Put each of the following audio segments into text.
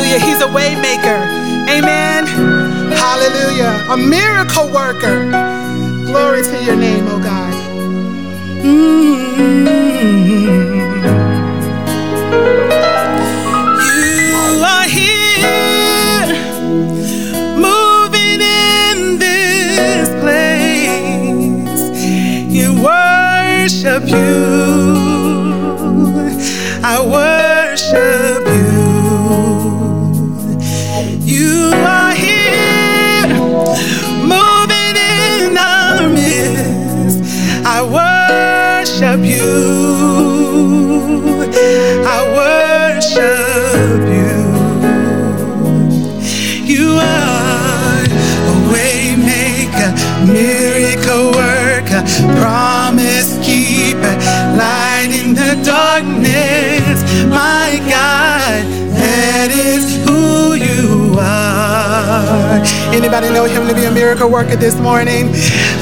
a way maker. Amen. Hallelujah. A miracle worker. Glory to your name, oh God. Mm-hmm. Promise keeper, light in the darkness. My God, that is who you are. Anybody know him to be a miracle worker this morning?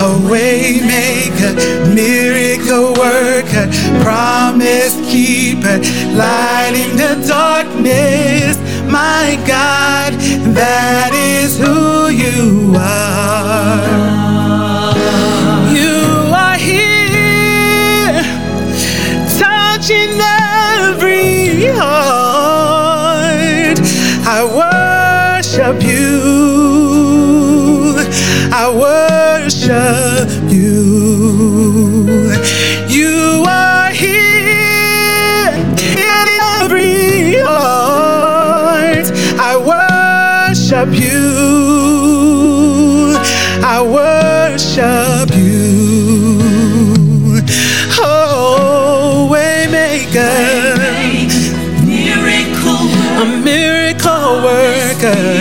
A way maker, miracle worker, promise keeper, light in the darkness. My God, that is who you are. Heart. I worship you. I worship you. You are here in every heart. I worship you. I worship worker.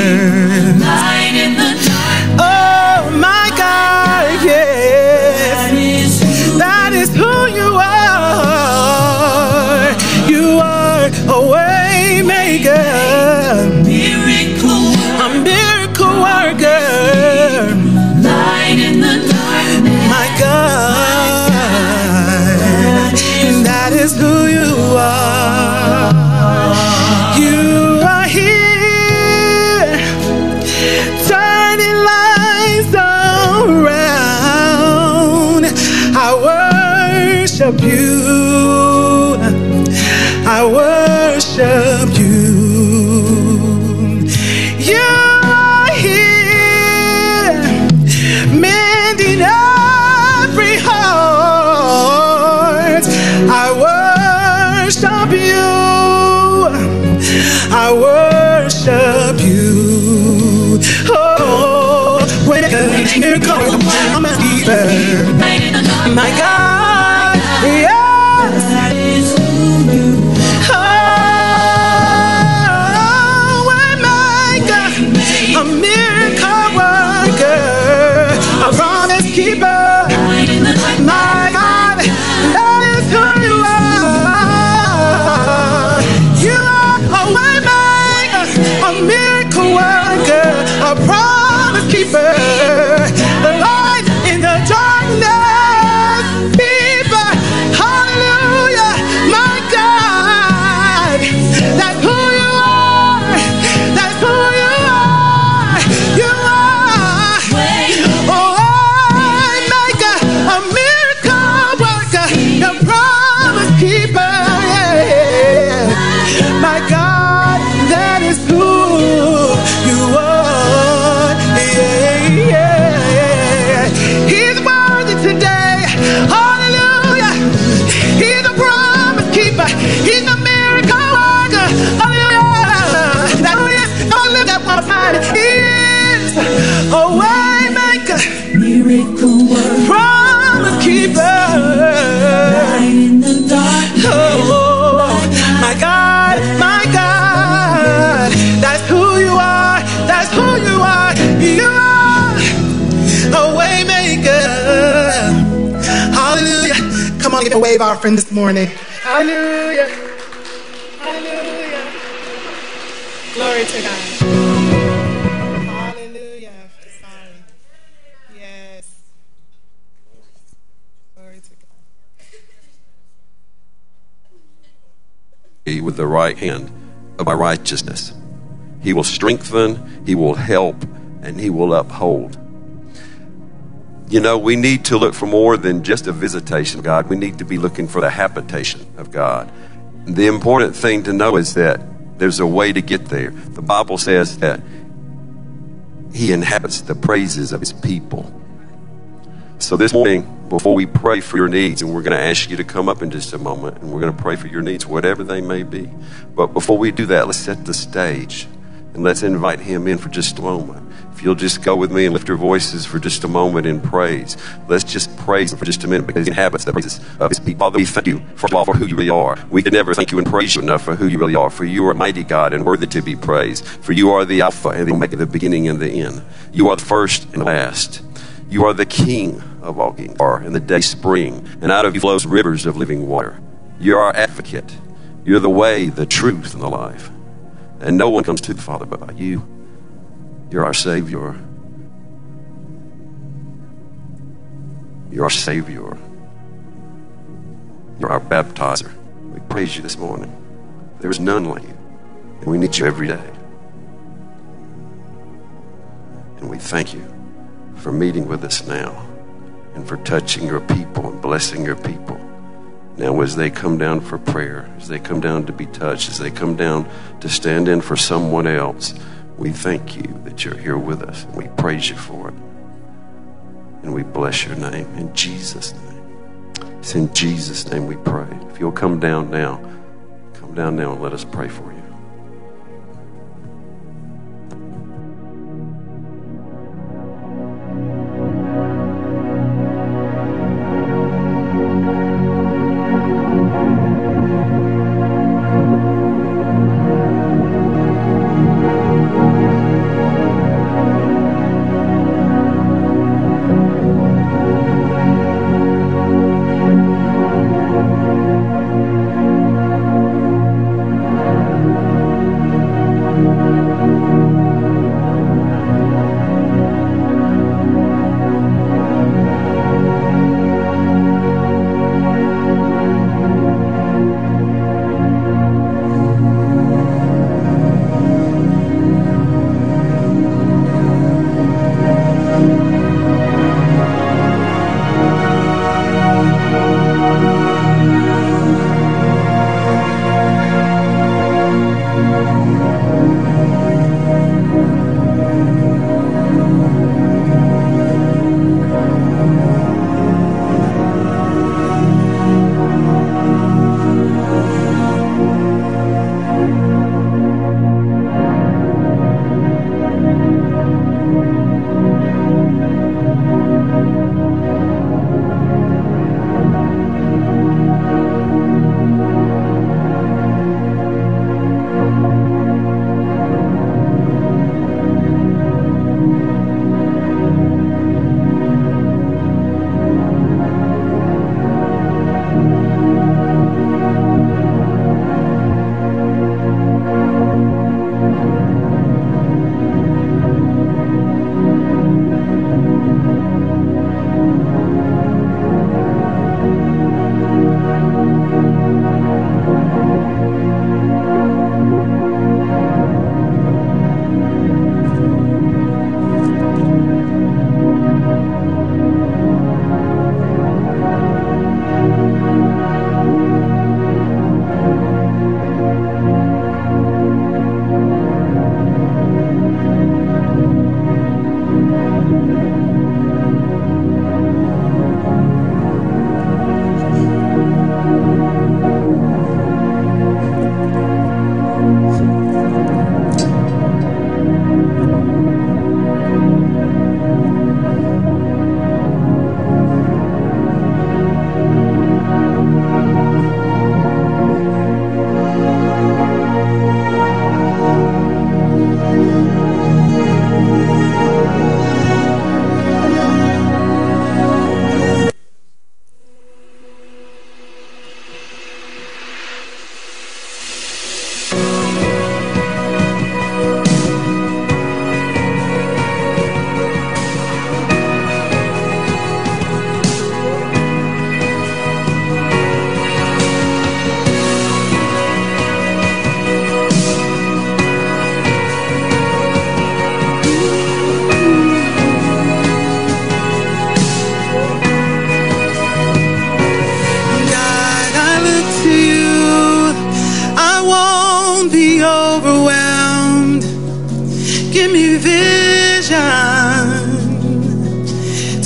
Worship Hallelujah. Come on, give a wave offering this morning. Hallelujah. Hallelujah. Glory to God. Hallelujah. Sorry. Yes. Glory to God. with the right hand of my righteousness. He will strengthen, He will help, and He will uphold. You know, we need to look for more than just a visitation of God. We need to be looking for the habitation of God. The important thing to know is that there's a way to get there. The Bible says that He inhabits the praises of His people. So this morning, before we pray for your needs, and we're going to ask you to come up in just a moment, and we're going to pray for your needs, whatever they may be. But before we do that, let's set the stage and let's invite him in for just a moment. If you'll just go with me and lift your voices for just a moment in praise, let's just praise him for just a minute because he inhabits the praises of his people. Father, we thank you, of all, for who you really are. We can never thank you and praise you enough for who you really are, for you are a mighty God and worthy to be praised. For you are the Alpha and the Omega, the beginning and the end. You are the first and last. You are the King of all kings, are in the day spring, and out of you flows rivers of living water. You're our advocate. You're the way, the truth, and the life. And no one comes to the Father but by you. You're our Savior. You're our Savior. You're our baptizer. We praise you this morning. There is none like you. And we need you every day. And we thank you for meeting with us now and for touching your people and blessing your people. Now, as they come down for prayer, as they come down to be touched, as they come down to stand in for someone else, we thank you that you're here with us. And we praise you for it. And we bless your name in Jesus' name. It's in Jesus' name we pray. If you'll come down now, come down now and let us pray for you.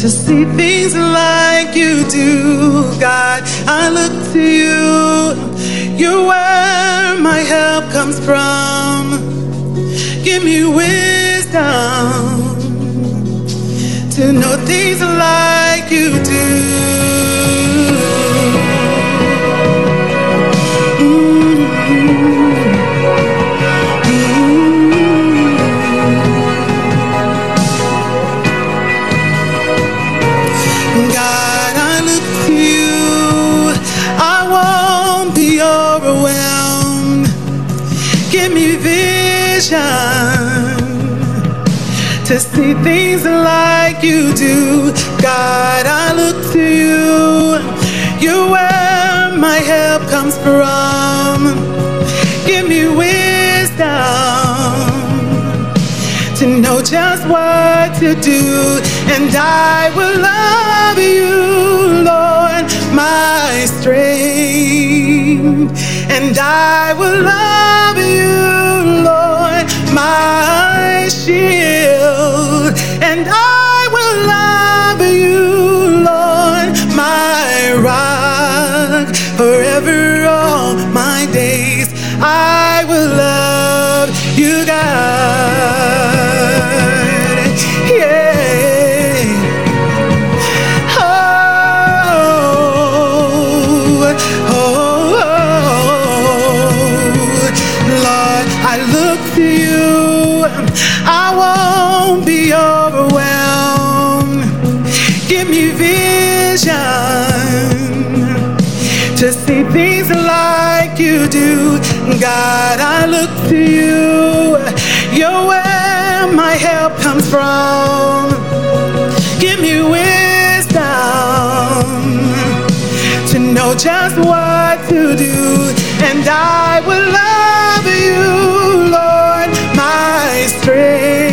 To see things like you do. God, I look to you. You're where my help comes from. Give me wisdom to know things like you do. See things like you do. God, I look to you. You're where my help comes from. Give me wisdom to know just what to do. And I will love you, Lord, my strength. And I will love you, Lord, my shield. And I will love you, Lord, my rock. Forever all my days, I will love you, God. To you. You're where my help comes from. Give me wisdom to know just what to do. And I will love you, Lord, my strength.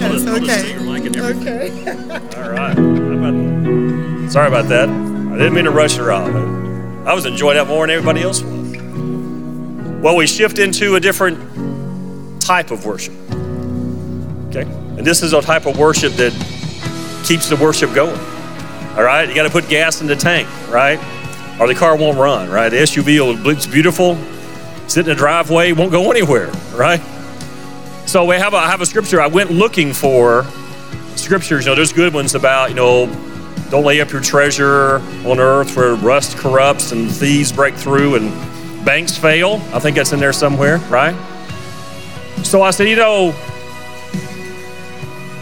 That's okay. Okay. Okay. All right. About- Sorry about that. I didn't mean to rush her off. I was enjoying that more than everybody else was. Well, we shift into a different type of worship. Okay? And this is a type of worship that keeps the worship going. All right? You got to put gas in the tank, right? Or the car won't run, right? The SUV will looks beautiful, sit in the driveway, won't go anywhere, right? So we have a, I have a scripture. I went looking for scriptures. You know, there's good ones about, you know, don't lay up your treasure on earth where rust corrupts and thieves break through and banks fail. I think that's in there somewhere, right? So I said, you know,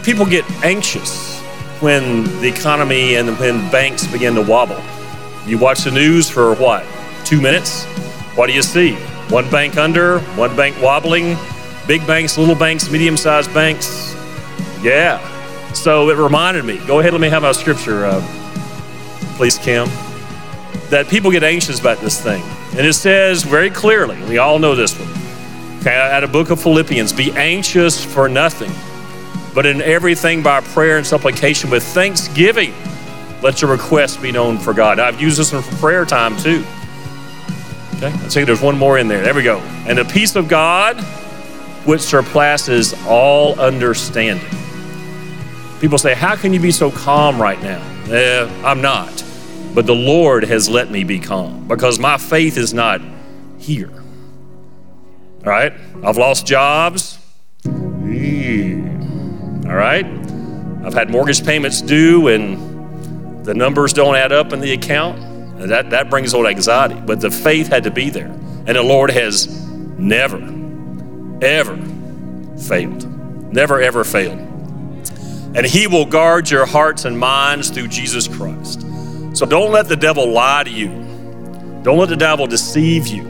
people get anxious when the economy and when banks begin to wobble. You watch the news for what? Two minutes? What do you see? One bank under, one bank wobbling, big banks, little banks, medium sized banks. Yeah. So it reminded me. Go ahead, let me have my scripture, uh, please, Kim. That people get anxious about this thing. And it says very clearly, we all know this one. Okay, out of book of Philippians, be anxious for nothing, but in everything by prayer and supplication with thanksgiving, let your requests be known for God. I've used this one for prayer time too. Okay, I think there's one more in there. There we go. And the peace of God, which surpasses all understanding. People say, How can you be so calm right now? Eh, I'm not. But the Lord has let me be calm because my faith is not here. All right? I've lost jobs. All right? I've had mortgage payments due and the numbers don't add up in the account. That, that brings on anxiety. But the faith had to be there. And the Lord has never, ever failed. Never, ever failed. And He will guard your hearts and minds through Jesus Christ. So don't let the devil lie to you. Don't let the devil deceive you,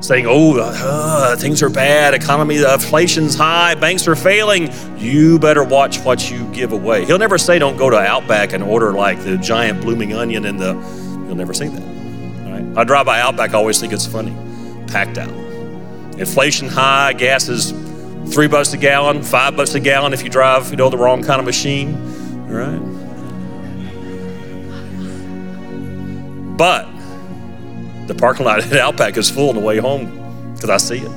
saying, oh, uh, things are bad, economy, inflation's high, banks are failing. You better watch what you give away. He'll never say, don't go to Outback and order like the giant blooming onion in the, he'll never say that. Right? I drive by Outback, I always think it's funny. Packed out. Inflation high, gas is three bucks a gallon, five bucks a gallon if you drive, you know, the wrong kind of machine. right? But the parking lot at Outback is full on the way home because I see it.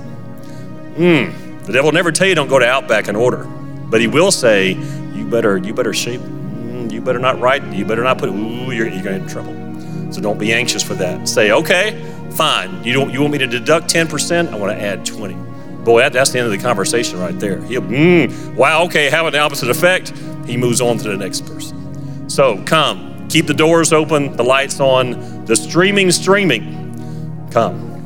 Mm, the devil will never tell you don't go to Outback and order, but he will say you better you better shape, mm, you better not write, you better not put. Ooh, you're, you're going to trouble. So don't be anxious for that. Say okay, fine. You don't you want me to deduct ten percent? I want to add twenty. Boy, that, that's the end of the conversation right there. He'll, mm, wow, okay, have an opposite effect. He moves on to the next person. So come, keep the doors open, the lights on, the streaming, streaming. Come.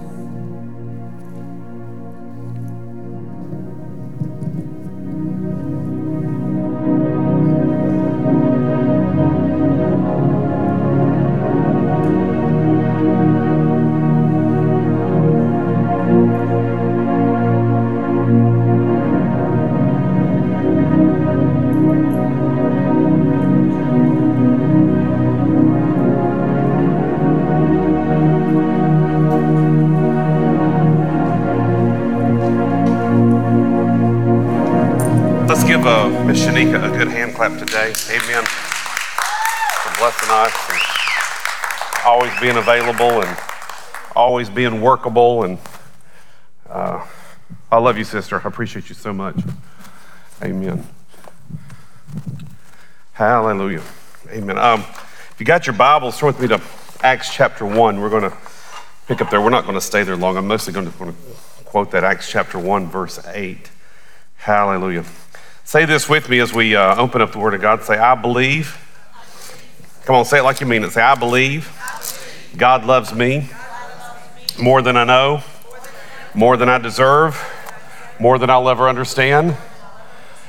Today. Amen. For blessing us and always being available and always being workable. And uh, I love you, sister. I appreciate you so much. Amen. Hallelujah. Amen. Um, if you got your Bibles, turn with me to Acts chapter 1. We're going to pick up there. We're not going to stay there long. I'm mostly going to quote that Acts chapter 1, verse 8. Hallelujah. Say this with me as we uh, open up the Word of God. Say, I believe. Come on, say it like you mean it. Say, I believe God loves me more than I know, more than I deserve, more than I'll ever understand,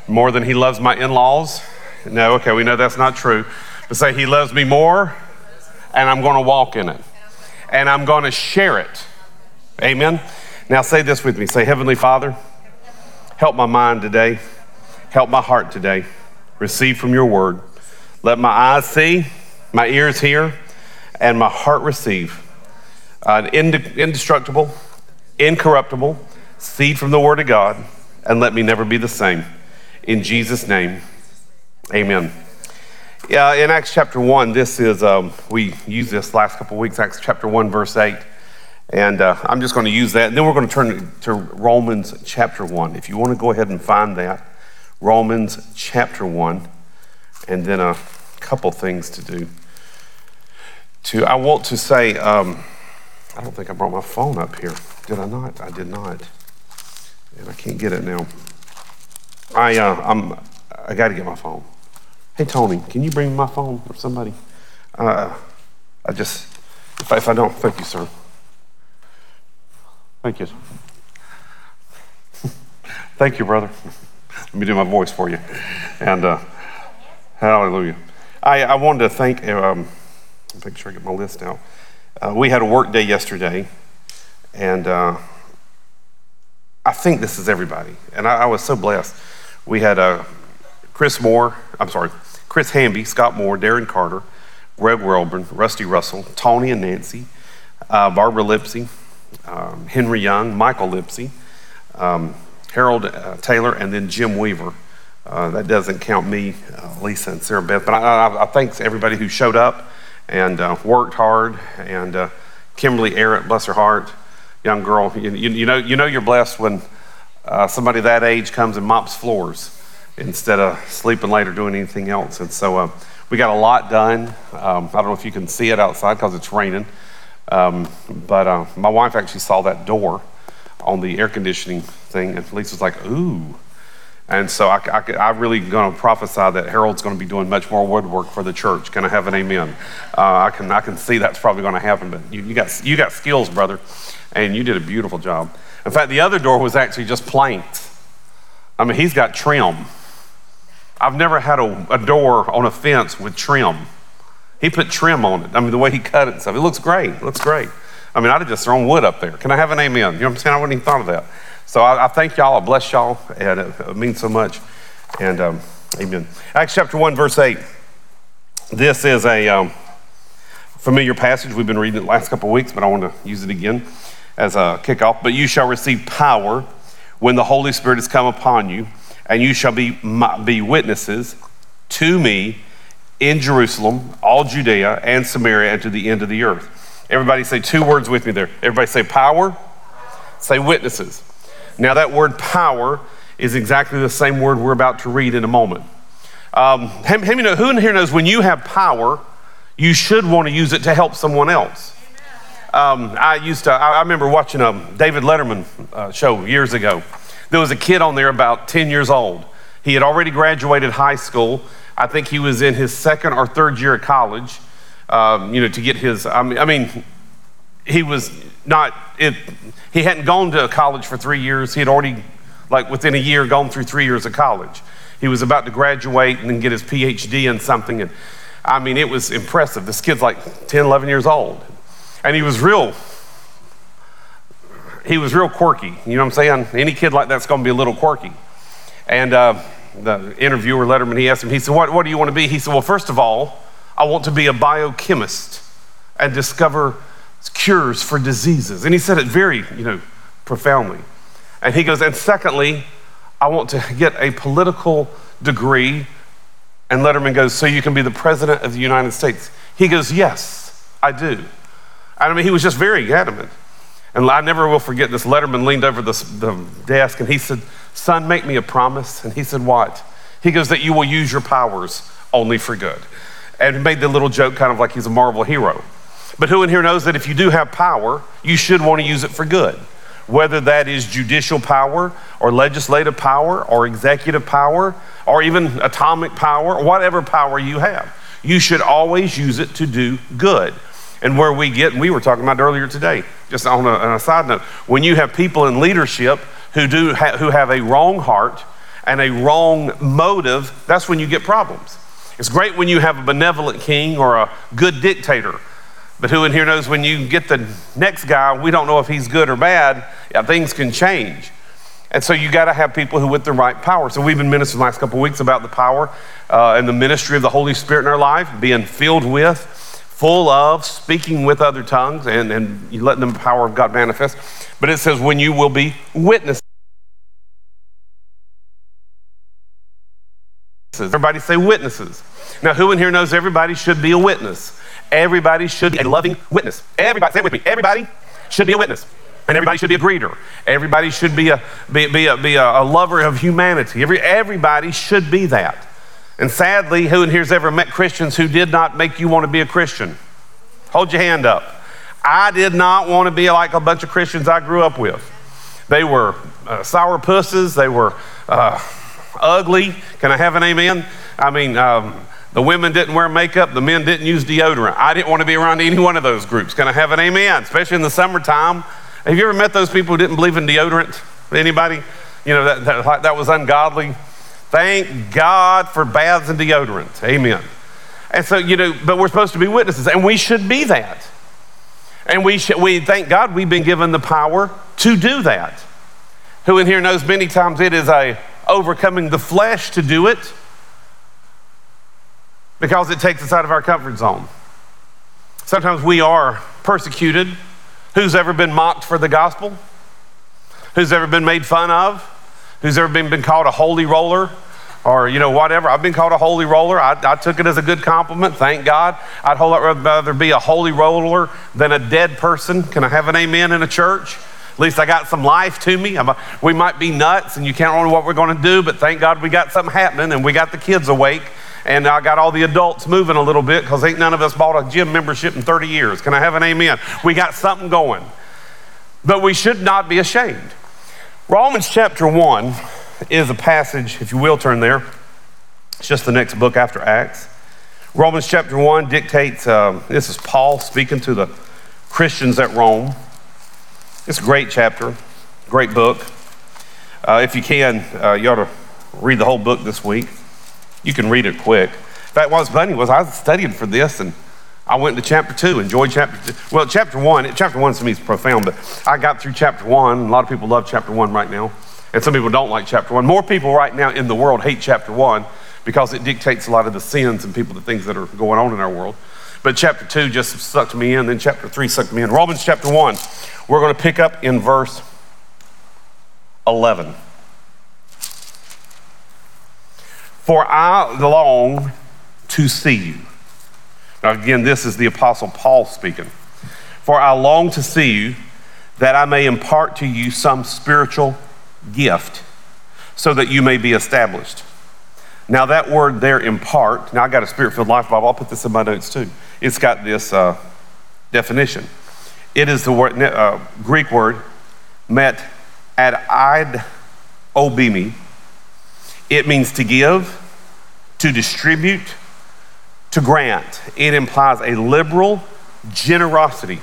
more than He loves my in laws. No, okay, we know that's not true. But say, He loves me more, and I'm going to walk in it, and I'm going to share it. Amen. Now say this with me. Say, Heavenly Father, help my mind today. Help my heart today. Receive from your word. Let my eyes see, my ears hear, and my heart receive an indestructible, incorruptible seed from the word of God, and let me never be the same. In Jesus' name, amen. Yeah, in Acts chapter 1, this is, um, we used this last couple weeks, Acts chapter 1, verse 8. And uh, I'm just going to use that. And then we're going to turn to Romans chapter 1. If you want to go ahead and find that, Romans chapter 1, and then a couple things to do. To, I want to say, um, I don't think I brought my phone up here. Did I not? I did not. And I can't get it now. I, uh, I'm, I got to get my phone. Hey, Tony, can you bring my phone or somebody? Uh, I just, if I, if I don't, thank you, sir. Thank you. thank you, brother. Let me do my voice for you. And uh, hallelujah. I, I wanted to thank, um, make sure I get my list out. Uh, we had a work day yesterday, and uh, I think this is everybody. And I, I was so blessed. We had uh, Chris Moore, I'm sorry, Chris Hamby, Scott Moore, Darren Carter, Greg Welburn, Rusty Russell, Tony and Nancy, uh, Barbara Lipsy, um, Henry Young, Michael Lipsy, um, Harold uh, Taylor, and then Jim Weaver. Uh, that doesn't count me, uh, Lisa, and Sarah Beth. But I, I, I thank everybody who showed up and uh, worked hard. And uh, Kimberly Arrett, bless her heart, young girl. You, you, you know, you know you're blessed when uh, somebody that age comes and mops floors instead of sleeping late or doing anything else. And so we got a lot done. Um, I don't know if you can see it outside because it's raining. Um, but my wife actually saw that door on the air conditioning thing, and Lisa's like, ooh. And so I, I, I really going to prophesy that Harold's going to be doing much more woodwork for the church. Can I have an amen? Uh, I, can, I can see that's probably going to happen, but you, you, got, you got skills, brother, and you did a beautiful job. In fact, the other door was actually just planked. I mean, he's got trim. I've never had a, a door on a fence with trim. He put trim on it. I mean, the way he cut it and stuff. It looks great. It looks great. I mean, I'd have just thrown wood up there. Can I have an amen? You know what I'm saying? I wouldn't even thought of that. So I, I thank y'all. I bless y'all. And it, it means so much. And um, amen. Acts chapter 1, verse 8. This is a um, familiar passage. We've been reading it the last couple of weeks, but I want to use it again as a kickoff. But you shall receive power when the Holy Spirit has come upon you, and you shall be, be witnesses to me in Jerusalem, all Judea and Samaria, and to the end of the earth. Everybody say two words with me there. Everybody say power, say witnesses. Now, that word power is exactly the same word we're about to read in a moment. Um, know, who in here knows when you have power, you should want to use it to help someone else? Um, I used to, I, I remember watching a David Letterman uh, show years ago. There was a kid on there about 10 years old. He had already graduated high school I think he was in his second or third year of college, um, you know, to get his, I mean, I mean he was not, it, he hadn't gone to college for three years. He had already, like within a year, gone through three years of college. He was about to graduate and then get his PhD in something. And I mean, it was impressive. This kid's like 10, 11 years old. And he was real, he was real quirky. You know what I'm saying? Any kid like that's going to be a little quirky. And, uh, the interviewer Letterman, he asked him, he said, what, what do you want to be? He said, Well, first of all, I want to be a biochemist and discover cures for diseases. And he said it very, you know, profoundly. And he goes, And secondly, I want to get a political degree. And Letterman goes, So you can be the president of the United States? He goes, Yes, I do. I mean, he was just very adamant. And I never will forget this. Letterman leaned over the, the desk and he said, Son, make me a promise. And he said, What? He goes, That you will use your powers only for good. And made the little joke kind of like he's a Marvel hero. But who in here knows that if you do have power, you should want to use it for good? Whether that is judicial power or legislative power or executive power or even atomic power, whatever power you have, you should always use it to do good. And where we get, we were talking about earlier today, just on a, on a side note, when you have people in leadership who, do ha- who have a wrong heart and a wrong motive, that's when you get problems. It's great when you have a benevolent king or a good dictator. But who in here knows when you get the next guy, we don't know if he's good or bad, yeah, things can change. And so you got to have people who with the right power. So we've been ministering the last couple weeks about the power uh, and the ministry of the Holy Spirit in our life, being filled with, full of, speaking with other tongues, and, and letting the power of God manifest. But it says, when you will be witnesses. Everybody say witnesses. Now, who in here knows everybody should be a witness? Everybody should be a loving witness. Everybody, say it with me. Everybody should be a witness. And everybody should be a greeter. Everybody should be a, be, be a, be a, a lover of humanity. Every, everybody should be that. And sadly, who in here's ever met Christians who did not make you want to be a Christian? Hold your hand up. I did not want to be like a bunch of Christians I grew up with. They were uh, sour pusses. They were. Uh, ugly. Can I have an amen? I mean, um, the women didn't wear makeup, the men didn't use deodorant. I didn't want to be around any one of those groups. Can I have an amen? Especially in the summertime. Have you ever met those people who didn't believe in deodorant? Anybody? You know, that, that, that was ungodly. Thank God for baths and deodorant. Amen. And so, you know, but we're supposed to be witnesses, and we should be that. And we, should, we thank God we've been given the power to do that. Who in here knows many times it is a overcoming the flesh to do it because it takes us out of our comfort zone. Sometimes we are persecuted. Who's ever been mocked for the gospel? Who's ever been made fun of? Who's ever been, been called a holy roller? Or, you know, whatever. I've been called a holy roller. I, I took it as a good compliment. Thank God. I'd whole lot rather be a holy roller than a dead person. Can I have an amen in a church? At least I got some life to me. A, we might be nuts and you can't know what we're going to do, but thank God we got something happening and we got the kids awake and I got all the adults moving a little bit because ain't none of us bought a gym membership in 30 years. Can I have an amen? We got something going. But we should not be ashamed. Romans chapter 1 is a passage, if you will turn there. It's just the next book after Acts. Romans chapter 1 dictates, um, this is Paul speaking to the Christians at Rome. It's a great chapter, great book. Uh, if you can, uh, you ought to read the whole book this week. You can read it quick. In fact, what's funny was I studying for this and I went to chapter two, enjoyed chapter two. Well, chapter one, chapter one to me is profound, but I got through chapter one. A lot of people love chapter one right now, and some people don't like chapter one. More people right now in the world hate chapter one because it dictates a lot of the sins and people, the things that are going on in our world. But chapter two just sucked me in, then chapter three sucked me in. Romans chapter one, we're going to pick up in verse 11. For I long to see you. Now, again, this is the Apostle Paul speaking. For I long to see you that I may impart to you some spiritual gift so that you may be established. Now, that word there, impart, now I got a spirit filled life Bible. I'll put this in my notes too. It's got this uh, definition. It is the word, uh, Greek word, met ad id obimi. It means to give, to distribute, to grant. It implies a liberal generosity.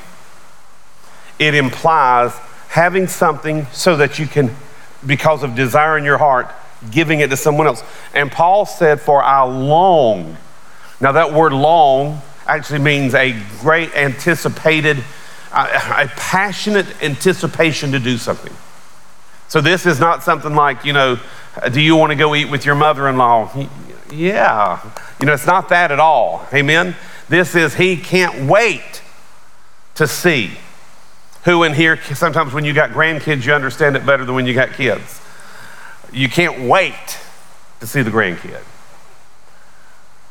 It implies having something so that you can, because of desire in your heart, giving it to someone else. And Paul said, For I long. Now, that word long actually means a great anticipated, a passionate anticipation to do something. So, this is not something like, you know, do you want to go eat with your mother in law? Yeah. You know, it's not that at all. Amen? This is, he can't wait to see. Who in here, sometimes when you got grandkids, you understand it better than when you got kids. You can't wait to see the grandkid.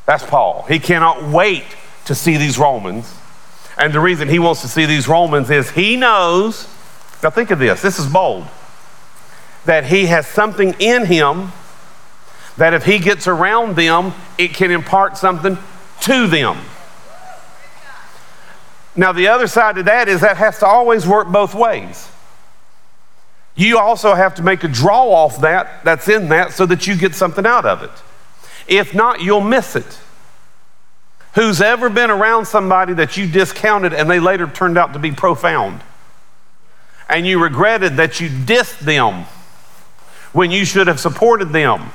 That's Paul. He cannot wait to see these Romans. And the reason he wants to see these Romans is he knows, now think of this, this is bold, that he has something in him that if he gets around them, it can impart something to them. Now, the other side of that is that has to always work both ways. You also have to make a draw off that that's in that so that you get something out of it. If not, you'll miss it. Who's ever been around somebody that you discounted and they later turned out to be profound? And you regretted that you dissed them when you should have supported them.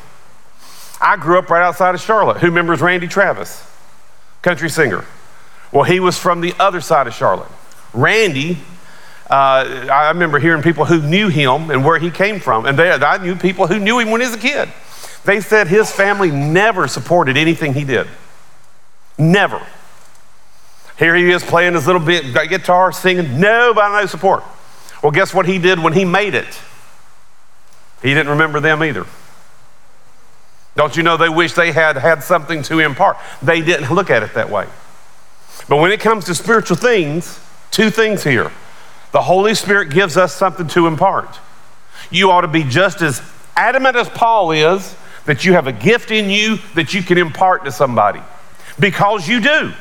I grew up right outside of Charlotte. Who remembers Randy Travis? Country singer. Well, he was from the other side of Charlotte. Randy, uh, I remember hearing people who knew him and where he came from, and they, I knew people who knew him when he was a kid. They said his family never supported anything he did. Never. Here he is playing his little bit guitar, singing, nobody no support. Well, guess what he did when he made it? He didn't remember them either. Don't you know they wish they had had something to impart? They didn't look at it that way. But when it comes to spiritual things, two things here. The Holy Spirit gives us something to impart. You ought to be just as adamant as Paul is that you have a gift in you that you can impart to somebody because you do.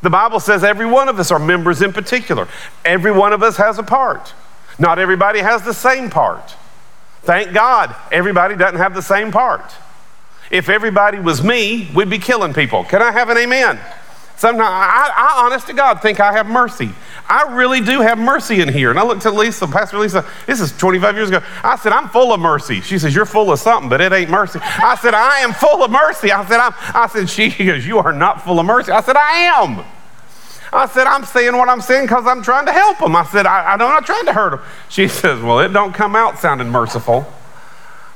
The Bible says every one of us are members in particular. Every one of us has a part. Not everybody has the same part. Thank God, everybody doesn't have the same part. If everybody was me, we'd be killing people. Can I have an amen? Sometimes I, I, honest to God, think I have mercy. I really do have mercy in here. And I looked at Lisa, Pastor Lisa, this is 25 years ago. I said, I'm full of mercy. She says, You're full of something, but it ain't mercy. I said, I am full of mercy. I said, I'm, I said, she goes, You are not full of mercy. I said, I am. I said, I'm saying what I'm saying because I'm trying to help them. I said, I, I'm not trying to hurt them. She says, Well, it don't come out sounding merciful.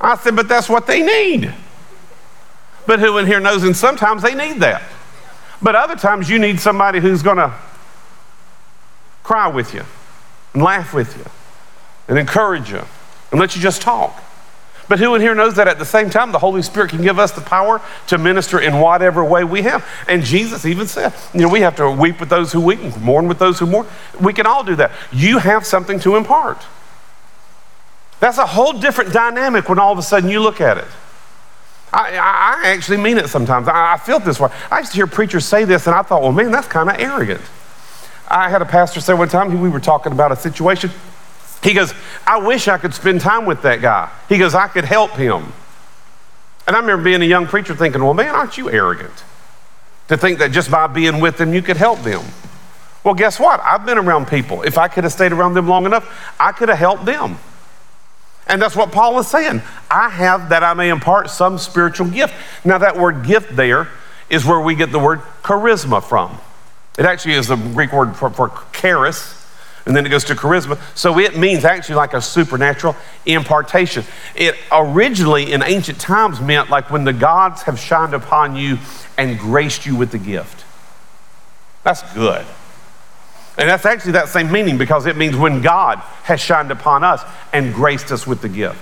I said, But that's what they need. But who in here knows? And sometimes they need that. But other times you need somebody who's going to cry with you and laugh with you and encourage you and let you just talk. But who in here knows that at the same time, the Holy Spirit can give us the power to minister in whatever way we have? And Jesus even said, you know, we have to weep with those who weep and mourn with those who mourn. We can all do that. You have something to impart. That's a whole different dynamic when all of a sudden you look at it. I, I, actually mean it sometimes. I, I feel this way. I used to hear preachers say this, and I thought, well, man, that's kind of arrogant. I had a pastor say one time, we were talking about a situation, He goes, I wish I could spend time with that guy. He goes, I could help him. And I remember being a young preacher thinking, well, man, aren't you arrogant to think that just by being with them, you could help them? Well, guess what? I've been around people. If I could have stayed around them long enough, I could have helped them. And that's what Paul is saying. I have that I may impart some spiritual gift. Now, that word gift there is where we get the word charisma from. It actually is the Greek word for, for charis, and then it goes to charisma. So it means actually like a supernatural impartation. It originally in ancient times meant like when the gods have shined upon you and graced you with the gift. That's good. And that's actually that same meaning because it means when God has shined upon us and graced us with the gift.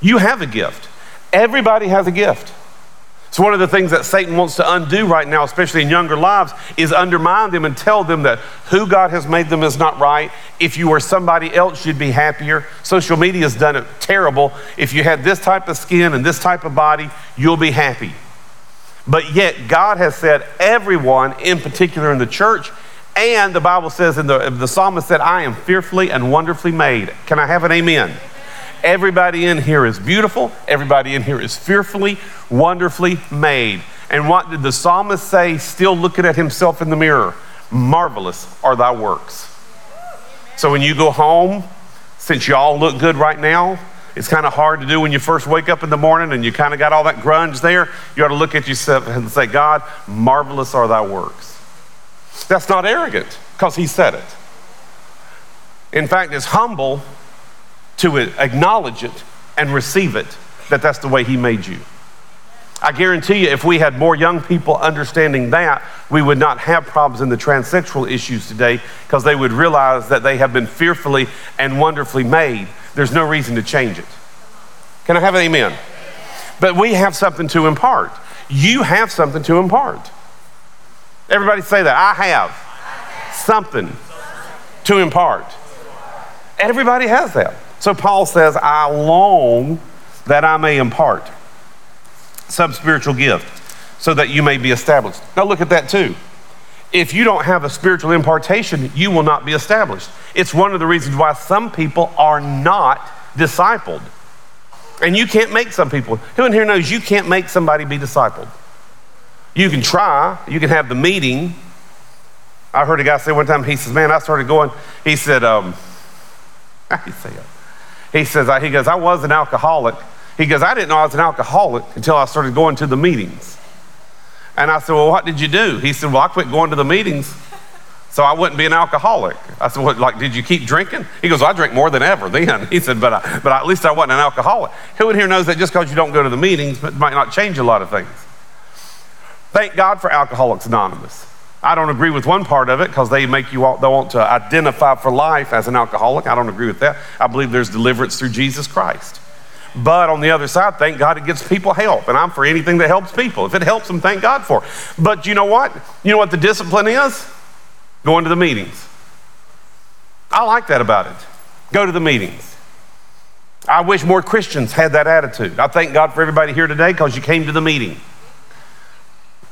You have a gift. Everybody has a gift. So, one of the things that Satan wants to undo right now, especially in younger lives, is undermine them and tell them that who God has made them is not right. If you were somebody else, you'd be happier. Social media has done it terrible. If you had this type of skin and this type of body, you'll be happy. But yet, God has said everyone, in particular in the church, and the Bible says, in the, the psalmist said, I am fearfully and wonderfully made. Can I have an amen? Everybody in here is beautiful. Everybody in here is fearfully, wonderfully made. And what did the psalmist say, still looking at himself in the mirror? Marvelous are thy works. So when you go home, since y'all look good right now, it's kind of hard to do when you first wake up in the morning and you kind of got all that grunge there. You ought to look at yourself and say, God, marvelous are thy works. That's not arrogant because he said it. In fact, it's humble to acknowledge it and receive it that that's the way he made you. I guarantee you, if we had more young people understanding that, we would not have problems in the transsexual issues today because they would realize that they have been fearfully and wonderfully made. There's no reason to change it. Can I have an amen? But we have something to impart. You have something to impart. Everybody say that. I have something to impart. Everybody has that. So Paul says, I long that I may impart some spiritual gift so that you may be established. Now look at that too. If you don't have a spiritual impartation, you will not be established. It's one of the reasons why some people are not discipled. And you can't make some people. Who in here knows you can't make somebody be discipled? You can try, you can have the meeting. I heard a guy say one time, he says, Man, I started going, he said, um, you say? He says, he goes, I was an alcoholic. He goes, I didn't know I was an alcoholic until I started going to the meetings. And I said, Well, what did you do? He said, Well, I quit going to the meetings so I wouldn't be an alcoholic. I said, What, like, did you keep drinking? He goes, well, I drink more than ever then. He said, But, I, but at least I wasn't an alcoholic. Who in here knows that just because you don't go to the meetings, it might not change a lot of things? Thank God for Alcoholics Anonymous. I don't agree with one part of it because they make you all, they want to identify for life as an alcoholic. I don't agree with that. I believe there's deliverance through Jesus Christ. But on the other side, thank God it gives people help. And I'm for anything that helps people. If it helps them, thank God for it. But you know what? You know what the discipline is? Going to the meetings. I like that about it. Go to the meetings. I wish more Christians had that attitude. I thank God for everybody here today because you came to the meeting.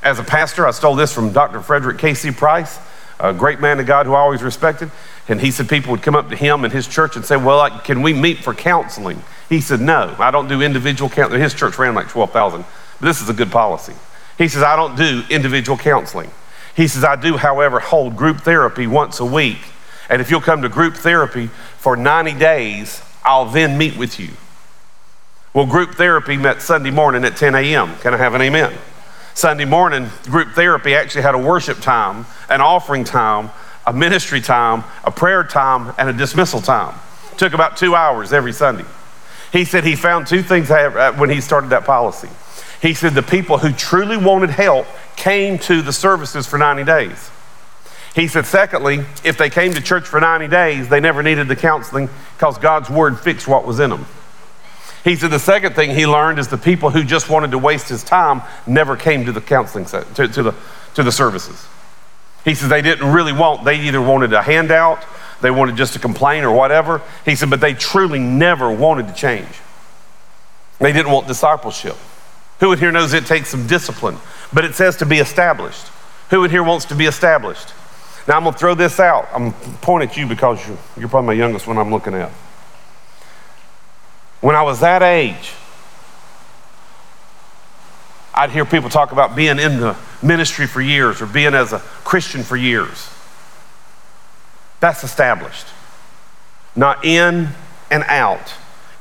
As a pastor, I stole this from Dr. Frederick K.C. Price, a great man of God who I always respected. And he said people would come up to him and his church and say, Well, can we meet for counseling? He said, No, I don't do individual counseling. His church ran like 12,000. But this is a good policy. He says, I don't do individual counseling. He says, I do, however, hold group therapy once a week. And if you'll come to group therapy for 90 days, I'll then meet with you. Well, group therapy met Sunday morning at 10 a.m. Can I have an amen? Sunday morning, group therapy actually had a worship time, an offering time, a ministry time, a prayer time, and a dismissal time. It took about two hours every Sunday. He said he found two things when he started that policy. He said the people who truly wanted help came to the services for 90 days. He said, secondly, if they came to church for 90 days, they never needed the counseling because God's word fixed what was in them. He said the second thing he learned is the people who just wanted to waste his time never came to the counseling set, to, to, the, to the services. He said they didn't really want, they either wanted a handout, they wanted just to complain or whatever. He said, but they truly never wanted to change. They didn't want discipleship. Who in here knows it takes some discipline? But it says to be established. Who in here wants to be established? Now, I'm going to throw this out. I'm pointing at you because you're, you're probably my youngest one I'm looking at. When I was that age, I'd hear people talk about being in the ministry for years or being as a Christian for years. That's established. Not in and out,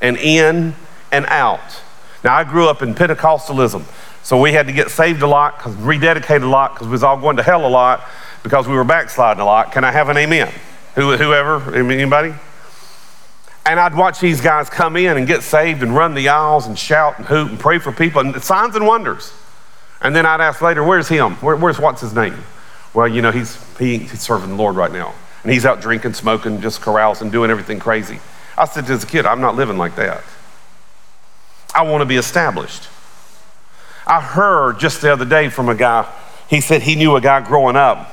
and in and out. Now, I grew up in Pentecostalism, so we had to get saved a lot, cause, rededicated a lot, because we was all going to hell a lot because we were backsliding a lot. Can I have an amen? Who, whoever, anybody? And I'd watch these guys come in and get saved and run the aisles and shout and hoot and pray for people and signs and wonders. And then I'd ask later, where's him? Where, where's what's his name? Well, you know, he's, he, he's serving the Lord right now. And he's out drinking, smoking, just carousing, doing everything crazy. I said as a kid, I'm not living like that. I want to be established. I heard just the other day from a guy, he said he knew a guy growing up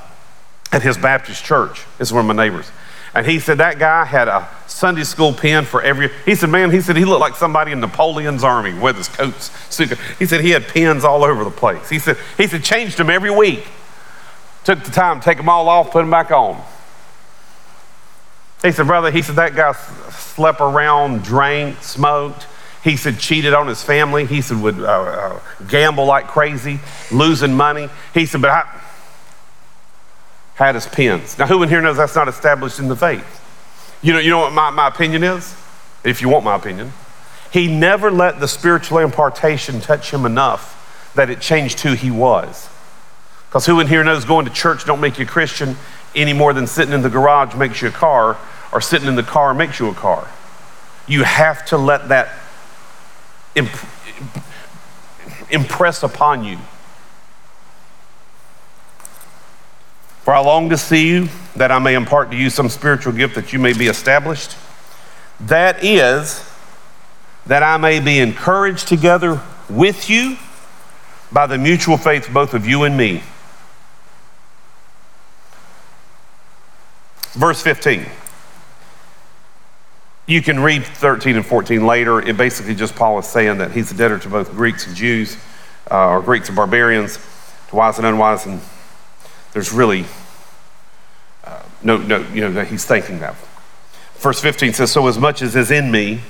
at his Baptist church. Is one of my neighbors. And he said that guy had a Sunday school pen for every. He said, man, he said he looked like somebody in Napoleon's army with his coats. He said he had pens all over the place. He said he said changed them every week. Took the time to take them all off, put them back on. He said, brother, he said that guy slept around, drank, smoked. He said cheated on his family. He said would uh, uh, gamble like crazy, losing money. He said, but I, had his pins. Now, who in here knows that's not established in the faith? You know, you know what my, my opinion is? If you want my opinion. He never let the spiritual impartation touch him enough that it changed who he was. Because who in here knows going to church don't make you a Christian any more than sitting in the garage makes you a car or sitting in the car makes you a car? You have to let that imp- impress upon you For I long to see you, that I may impart to you some spiritual gift that you may be established. That is, that I may be encouraged together with you by the mutual faith both of you and me. Verse 15. You can read 13 and 14 later. It basically just Paul is saying that he's a debtor to both Greeks and Jews, uh, or Greeks and barbarians, to wise and unwise, and there's really uh, no, no, you know, that he's thanking that. Verse 15 says, So as much as is in me,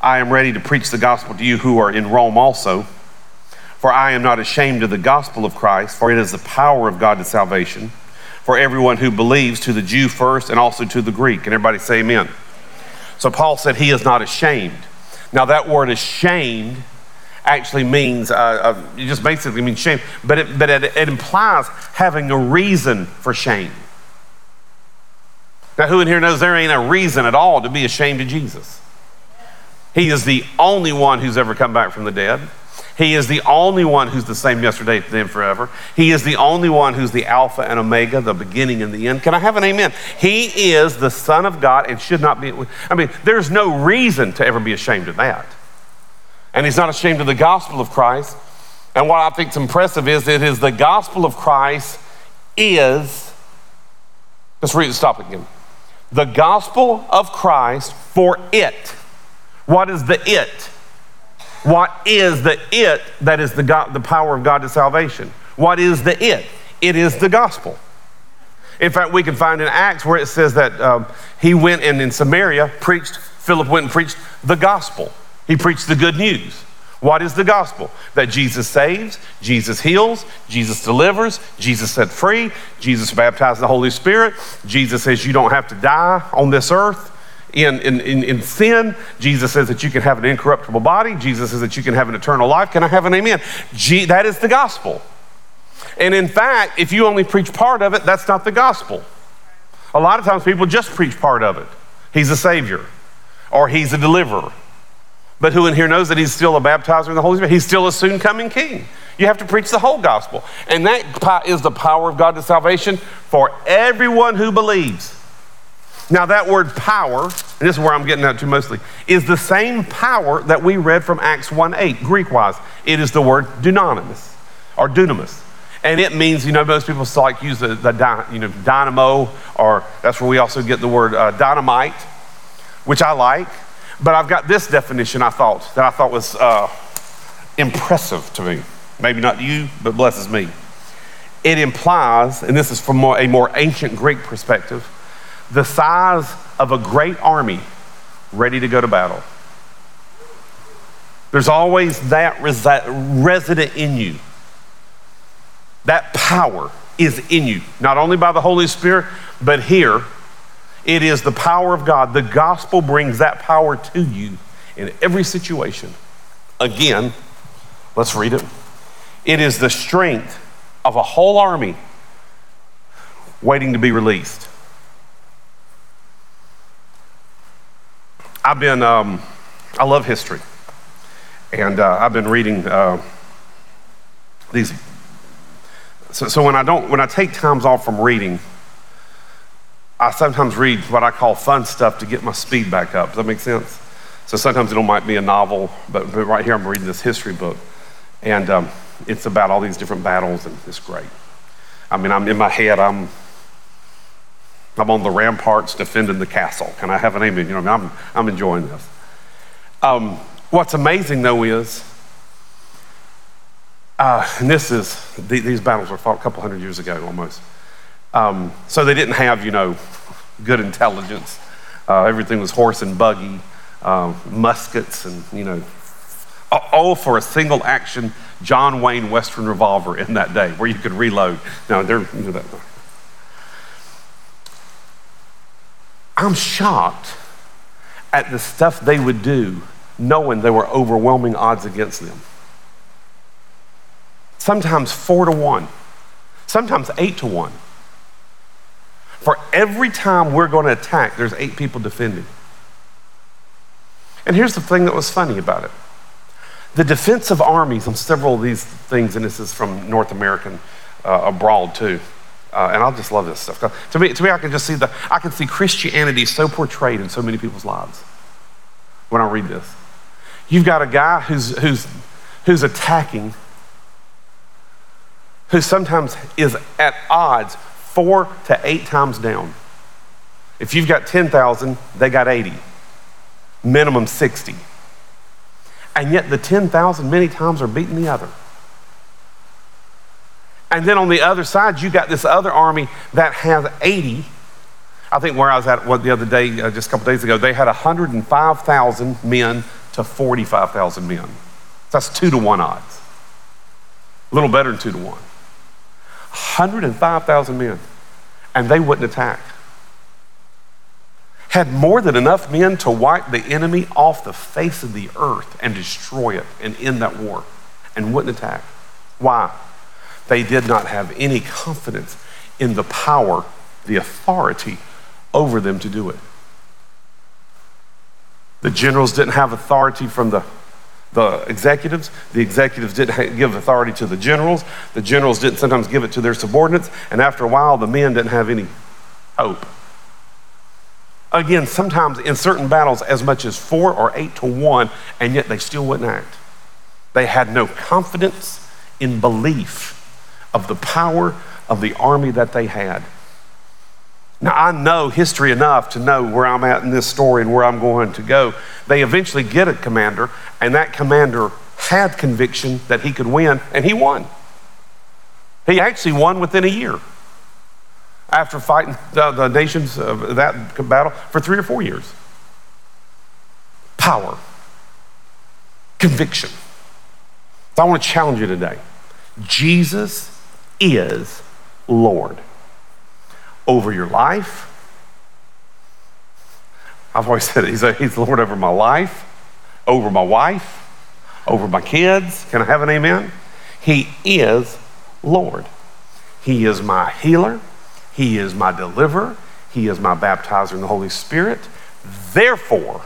I am ready to preach the gospel to you who are in Rome also. For I am not ashamed of the gospel of Christ, for it is the power of God to salvation for everyone who believes, to the Jew first and also to the Greek. And everybody say amen. So Paul said he is not ashamed. Now, that word ashamed actually means, uh, it just basically means shame, but, it, but it, it implies having a reason for shame. Now, who in here knows there ain't a reason at all to be ashamed of Jesus? He is the only one who's ever come back from the dead. He is the only one who's the same yesterday, today, and forever. He is the only one who's the Alpha and Omega, the beginning and the end. Can I have an amen? He is the Son of God and should not be. I mean, there's no reason to ever be ashamed of that and he's not ashamed of the gospel of Christ. And what I think is impressive is it is the gospel of Christ is, let's read, stop again. The gospel of Christ for it. What is the it? What is the it that is the, God, the power of God to salvation? What is the it? It is the gospel. In fact, we can find in Acts where it says that um, he went and in Samaria preached, Philip went and preached the gospel. He preached the good news. What is the gospel? That Jesus saves, Jesus heals, Jesus delivers, Jesus set free, Jesus baptized the Holy Spirit, Jesus says you don't have to die on this earth. In, in, in, in, sin, Jesus says that you can have an incorruptible body. Jesus says that you can have an eternal life. Can I have an amen? That is the gospel. And in fact, if you only preach part of it, that's not the gospel. A lot of times people just preach part of it. He's a savior, or he's a deliverer, but who in here knows that he's still a baptizer in the Holy Spirit? He's still a soon coming king. You have to preach the whole gospel. And that is the power of God to salvation for everyone who believes. Now, that word power, and this is where I'm getting at to mostly, is the same power that we read from Acts 1 8, Greek wise. It is the word dunamis or dunamis. And it means, you know, most people like use the, the you know, dynamo, or that's where we also get the word uh, dynamite, which I like. But I've got this definition I thought that I thought was uh, impressive to me. Maybe not you, but blesses me. it implies, and this is from a more ancient Greek perspective, the size of a great army ready to go to battle. There's always that resi- resident in you. That power is in you, not only by the Holy Spirit, but here it is the power of God. The gospel brings that power to you in every situation. Again, let's read it. It is the strength of a whole army waiting to be released. I've been, um, I love history. And uh, I've been reading uh, these. So, so when I don't, when I take times off from reading, I sometimes read what I call fun stuff to get my speed back up. Does that make sense? So sometimes it might be a novel, but, right here I'm reading this history book. And um, it's about all these different battles, and it's great. I mean, I'm in my head, I'm, I'm on the ramparts defending the castle. Can I have an amen? You know, I am I'm, I'm enjoying this. Um, what's amazing, though, is, uh, and this is, these battles were fought a couple hundred years ago almost. Um, so they didn't have, you know, good intelligence. Uh, everything was horse and buggy, uh, muskets, and, you know, all for a single action John Wayne Western revolver in that day where you could reload. Now, they're, you know. I'm shocked at the stuff they would do knowing there were overwhelming odds against them. Sometimes four to one, sometimes eight to one. For every time we're going to attack, there's eight people defending. And here's the thing that was funny about it the defensive armies on several of these things, and this is from North American uh, abroad too. Uh, and I just love this stuff. To me, to me, I can just see the I can see Christianity so portrayed in so many people's lives when I read this. You've got a guy who's who's who's attacking, who sometimes is at odds four to eight times down. If you've got 10,000, they got 80, minimum 60 and yet the 10,000 many times are beating the other. And then on the other side, you got this other army that has 80. I think where I was at what, the other day, uh, just a couple days ago, they had 105,000 men to 45,000 men. That's two to one odds. A little better than two to one. 105,000 men, and they wouldn't attack had more than enough men to wipe the enemy off the face of the earth and destroy it and end that war and wouldn't attack. Why? They did not have any confidence in the power, the authority over them to do it. The generals didn't have authority from the, the executives. The executives didn't give authority to the generals. The generals didn't sometimes give it to their subordinates. And after a while, the men didn't have any hope. Again, sometimes in certain battles, as much as four or eight to one, and yet they still wouldn't act. They had no confidence in belief of the power of the army that they had. Now, I know history enough to know where I'm at in this story and where I'm going to go. They eventually get a commander, and that commander had conviction that he could win, and he won. He actually won within a year after fighting the, the nations of that battle for three or four years. Power, conviction. So I want to challenge you today. Jesus is Lord over your life. I've always said it. He's, a, he's Lord over my life, over my wife, over my kids. Can I have an amen? He is Lord. He is my healer. He is my deliverer. He is my baptizer in the Holy Spirit. Therefore,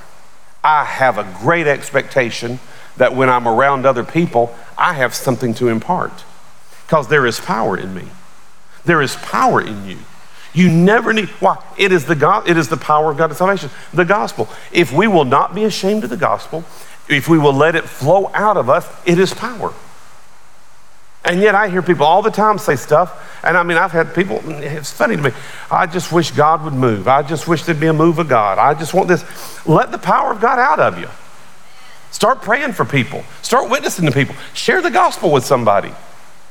I have a great expectation that when I'm around other people, I have something to impart because there is power in me. There is power in you. You never need, why? It is, the God, it is the power of God's salvation, the gospel. If we will not be ashamed of the gospel, if we will let it flow out of us, it is power. And yet I hear people all the time say stuff, and I mean, I've had people, it's funny to me. I just wish God would move. I just wish there'd be a move of God. I just want this. Let the power of God out of you. Start praying for people. Start witnessing to people. Share the gospel with somebody.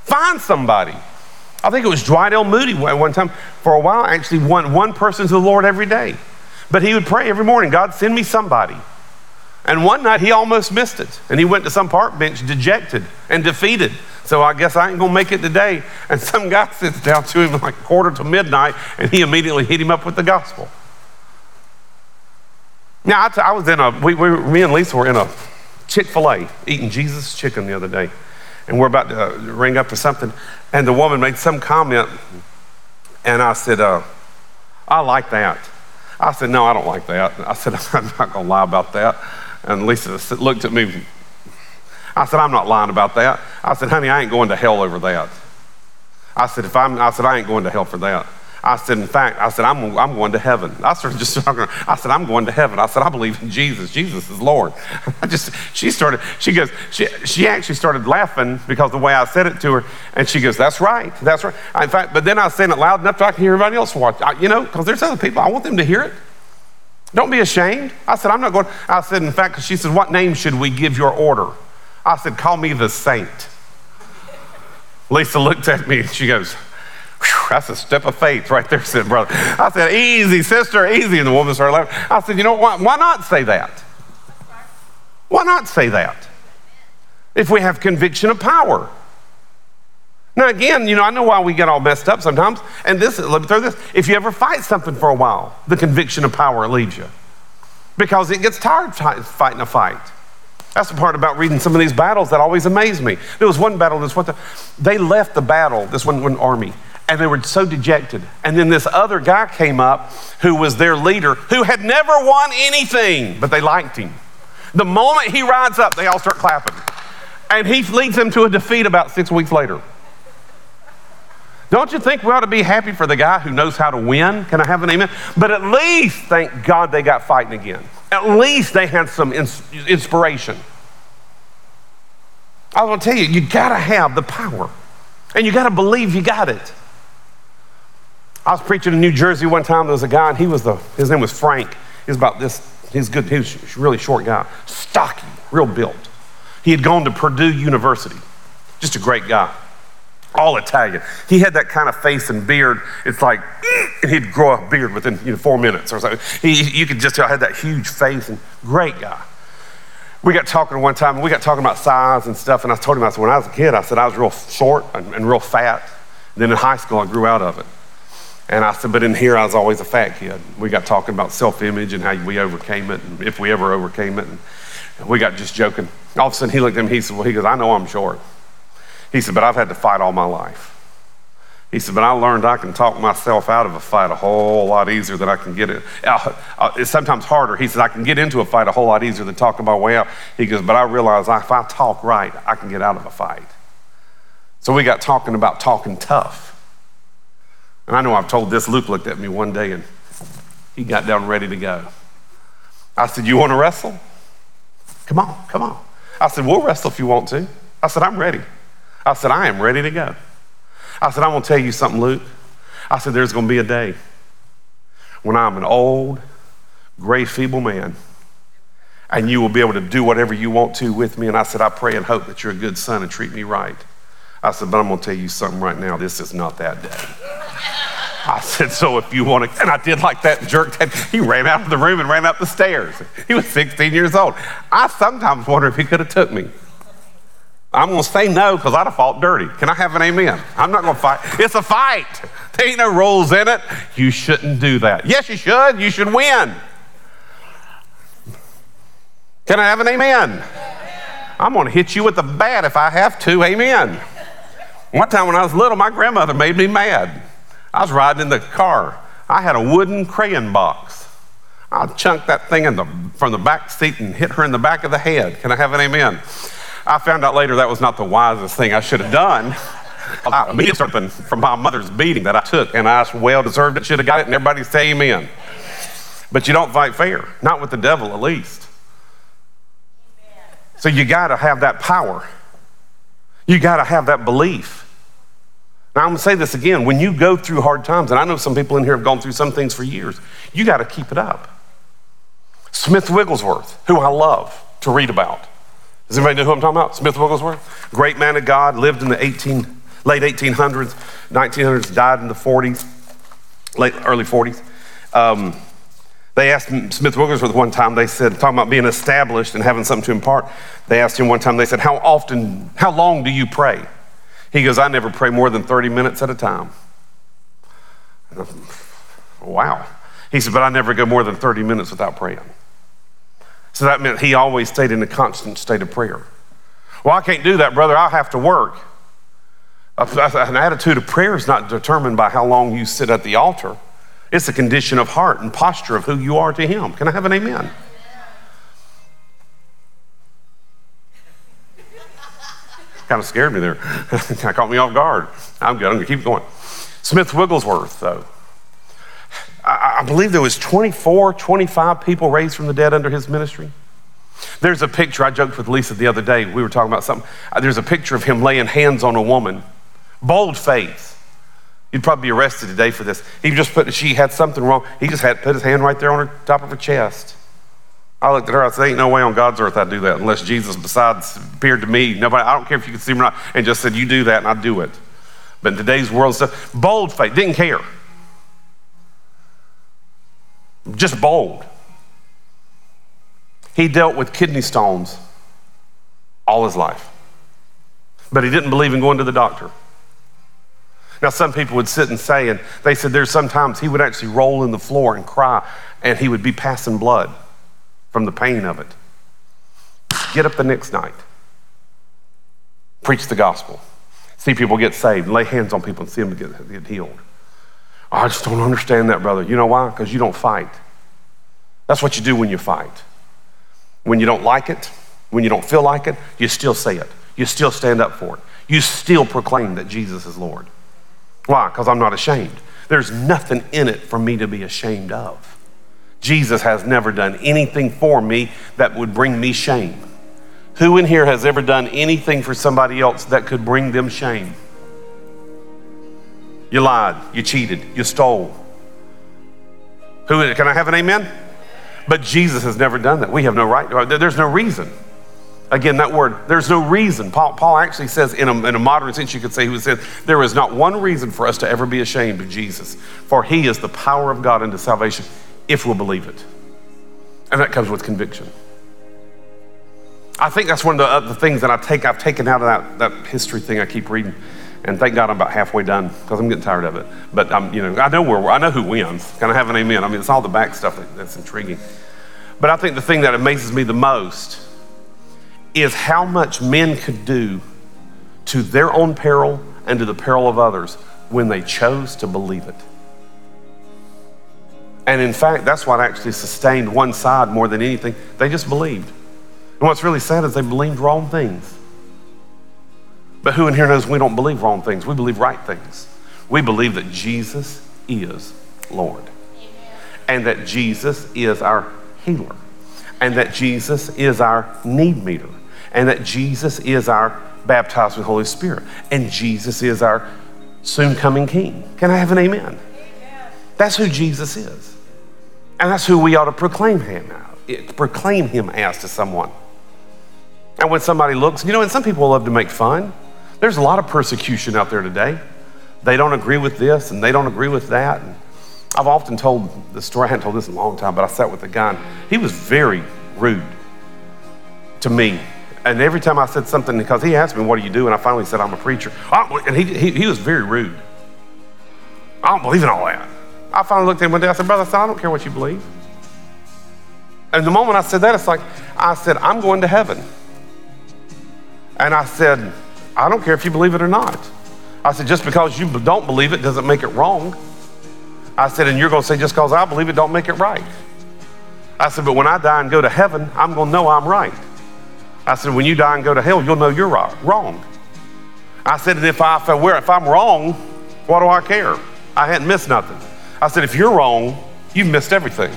Find somebody. I think it was Dwight L. Moody one one time, for a while, actually won one person to the Lord every day. But he would pray every morning, God, send me somebody. And one night he almost missed it. And he went to some park bench dejected and defeated. So I guess I ain't gonna make it today. And some guy sits down to him like quarter to midnight and he immediately hit him up with the gospel. Now, I, t- I was in a, we, we, me and Lisa were in a Chick fil A eating Jesus chicken the other day. And we're about to uh, ring up for something. And the woman made some comment. And I said, uh, I like that. I said, No, I don't like that. I said, I'm not going to lie about that. And Lisa looked at me. I said, I'm not lying about that. I said, honey, I ain't going to hell over that. I said, if I'm, I said, I ain't going to hell for that. I said, in fact, I said, I'm, I'm going to heaven. I started just talking. I said, I'm going to heaven. I said, I believe in Jesus. Jesus is Lord. I just, she started, she goes, she, she actually started laughing because the way I said it to her. And she goes, that's right. That's right. In fact, but then I saying it loud enough so I can hear everybody else watch. I, you know, because there's other people. I want them to hear it. Don't be ashamed. I said, I'm not going. I said, in fact, she said, what name should we give your order? I said, call me the saint. Lisa looked at me and she goes, that's a step of faith right there, said brother. I said, easy, sister, easy. And the woman started laughing. I said, you know what? Why not say that? Why not say that? If we have conviction of power. Now, again, you know, I know why we get all messed up sometimes. And this, let me throw this. If you ever fight something for a while, the conviction of power leaves you because it gets tired fighting a fight. That's the part about reading some of these battles that always amazed me. There was one battle, this what the, they left the battle, this one, one army, and they were so dejected. And then this other guy came up who was their leader, who had never won anything, but they liked him. The moment he rides up, they all start clapping. And he leads them to a defeat about six weeks later. Don't you think we ought to be happy for the guy who knows how to win? Can I have an amen? But at least, thank God, they got fighting again. At least they had some ins- inspiration. I to tell you, you got to have the power, and you got to believe you got it. I was preaching in New Jersey one time. There was a guy, and he was the his name was Frank. He was about this. He's good. He was really short guy, stocky, real built. He had gone to Purdue University. Just a great guy all Italian. He had that kind of face and beard. It's like, and he'd grow a beard within you know, four minutes or something. He, you could just tell had that huge face and great guy. We got talking one time, and we got talking about size and stuff, and I told him, I said, when I was a kid, I said I was real short and, and real fat. And then in high school, I grew out of it. And I said, but in here, I was always a fat kid. We got talking about self image and how we overcame it, and if we ever overcame it. And we got just joking. All of a sudden, he looked at me, he said, well, he goes, I know I'm short. He said, But I've had to fight all my life. He said, But I learned I can talk myself out of a fight a whole lot easier than I can get it. Uh, uh, it's sometimes harder. He said, I can get into a fight a whole lot easier than talking my way out. He goes, But I realize if I talk right, I can get out of a fight. So we got talking about talking tough. And I know I've told this. Luke looked at me one day and he got down ready to go. I said, You want to wrestle? Come on, come on. I said, We'll wrestle if you want to. I said, I'm ready. I said, I am ready to go. I said, I'm going to tell you something, Luke. I said, there's going to be a day when I'm an old, gray, feeble man, and you will be able to do whatever you want to with me. And I said, I pray and hope that you're a good son and treat me right. I said, but I'm going to tell you something right now. This is not that day. I said, so if you want to, and I did like that jerk that he ran out of the room and ran up the stairs. He was 16 years old. I sometimes wonder if he could have took me. I'm going to say no because I'd have fought dirty. Can I have an amen? I'm not going to fight. It's a fight. There ain't no rules in it. You shouldn't do that. Yes, you should. You should win. Can I have an amen? I'm going to hit you with the bat if I have to. Amen. One time when I was little, my grandmother made me mad. I was riding in the car. I had a wooden crayon box. I chunked that thing the, from the back seat and hit her in the back of the head. Can I have an amen? I found out later that was not the wisest thing I should have done. I needed something from my mother's beating that I took, and I well deserved it, should have got it, and everybody say amen. But you don't fight fair, not with the devil at least. So you got to have that power. You got to have that belief. Now, I'm to say this again. When you go through hard times, and I know some people in here have gone through some things for years, you got to keep it up. Smith Wigglesworth, who I love to read about, does anybody know who I'm talking about? Smith Wigglesworth? Great man of God, lived in the 18, late 1800s, 1900s, died in the 40s, late early 40s. Um, they asked Smith Wigglesworth one time, they said, talking about being established and having something to impart, they asked him one time, they said, How often, how long do you pray? He goes, I never pray more than 30 minutes at a time. Wow. He said, But I never go more than 30 minutes without praying. So that meant he always stayed in a constant state of prayer. Well, I can't do that, brother. I'll have to work. An attitude of prayer is not determined by how long you sit at the altar. It's a condition of heart and posture of who you are to Him. Can I have an amen? Kind of scared me there. kind caught me off guard. I'm good. I'm going to keep going. Smith Wigglesworth, though. I, I believe there was 24, 25 people raised from the dead under his ministry. There's a picture, I joked with Lisa the other day, we were talking about something. Uh, there's a picture of him laying hands on a woman. Bold faith. You'd probably be arrested today for this. He just put, she had something wrong. He just had put his hand right there on her top of her chest. I looked at her, I said, Ain't no way on God's earth I'd do that unless Jesus, besides, appeared to me. Nobody, I don't care if you can see me or not, and just said, You do that, and I do it. But in today's world stuff, bold faith, didn't care. Just bold. He dealt with kidney stones all his life, but he didn't believe in going to the doctor. Now, some people would sit and say, and they said there's sometimes he would actually roll in the floor and cry, and he would be passing blood from the pain of it. Get up the next night, preach the gospel, see people get saved, lay hands on people and see them get, get healed. Oh, I just don't understand that, brother. You know why? Because you don't fight. That's what you do when you fight. When you don't like it, when you don't feel like it, you still say it. You still stand up for it. You still proclaim that Jesus is Lord. Why? Because I'm not ashamed. There's nothing in it for me to be ashamed of. Jesus has never done anything for me that would bring me shame. Who in here has ever done anything for somebody else that could bring them shame? You lied, you cheated, you stole. Who can I have an amen? But Jesus has never done that. We have no right. Uh, there's no reason. Again, that word, there's no reason. Paul, Paul actually says, in a, in a modern sense, you could say, he says, there is not one reason for us to ever be ashamed of Jesus, for he is the power of God unto salvation if we'll believe it. And that comes with conviction. I think that's one of the, things that I take, I've taken out of that, that history thing I keep reading. And thank God I'm about halfway done because I'm getting tired of it. But I'm, you know, I know where I know who wins. Can I have an amen? I mean, it's all the back stuff that, that's intriguing. But I think the thing that amazes me the most is how much men could do to their own peril and to the peril of others when they chose to believe it. And in fact, that's what actually sustained one side more than anything. They just believed. And what's really sad is they believed wrong things. But who in here knows we don't believe wrong things? We believe right things. We believe that Jesus is Lord. And that Jesus is our healer. And that Jesus is our need meter and that Jesus is our baptized with Holy Spirit, and Jesus is our soon coming King. Can I have an amen? amen? That's who Jesus is. And that's who we ought to proclaim him as, proclaim him as to someone. And when somebody looks, you know, and some people love to make fun. There's a lot of persecution out there today. They don't agree with this and they don't agree with that. And I've often told the story, I hadn't told this in a long time, but I sat with a guy and he was very rude to me and every time I said something, because he asked me, What do you do? And I finally said, I'm a preacher. and he, he, he was very rude. I don't believe in all that. I finally looked at him one day. I said, Brother, I, said, I don't care what you believe. And the moment I said that, it's like, I said, I'm going to heaven. And I said, I don't care if you believe it or not. I said, just because you don't believe it doesn't make it wrong. I said, and you're going to say, just because I believe it don't make it right. I said, but when I die and go to heaven, I'm going to know I'm right. I said, when you die and go to hell, you'll know you're wrong. I said, and if, I, if, I, if I'm wrong, what do I care? I hadn't missed nothing. I said, if you're wrong, you've missed everything.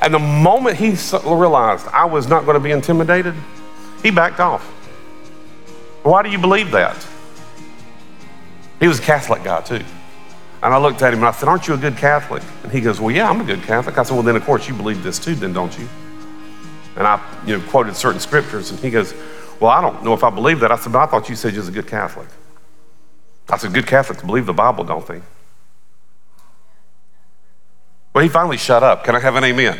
And the moment he realized I was not going to be intimidated, he backed off. Why do you believe that? He was a Catholic guy, too. And I looked at him and I said, Aren't you a good Catholic? And he goes, Well, yeah, I'm a good Catholic. I said, Well, then, of course, you believe this too, then, don't you? and I you know, quoted certain scriptures, and he goes, Well, I don't know if I believe that. I said, But I thought you said you was a good Catholic. I said, Good Catholics believe the Bible, don't they? Well, he finally shut up. Can I have an amen?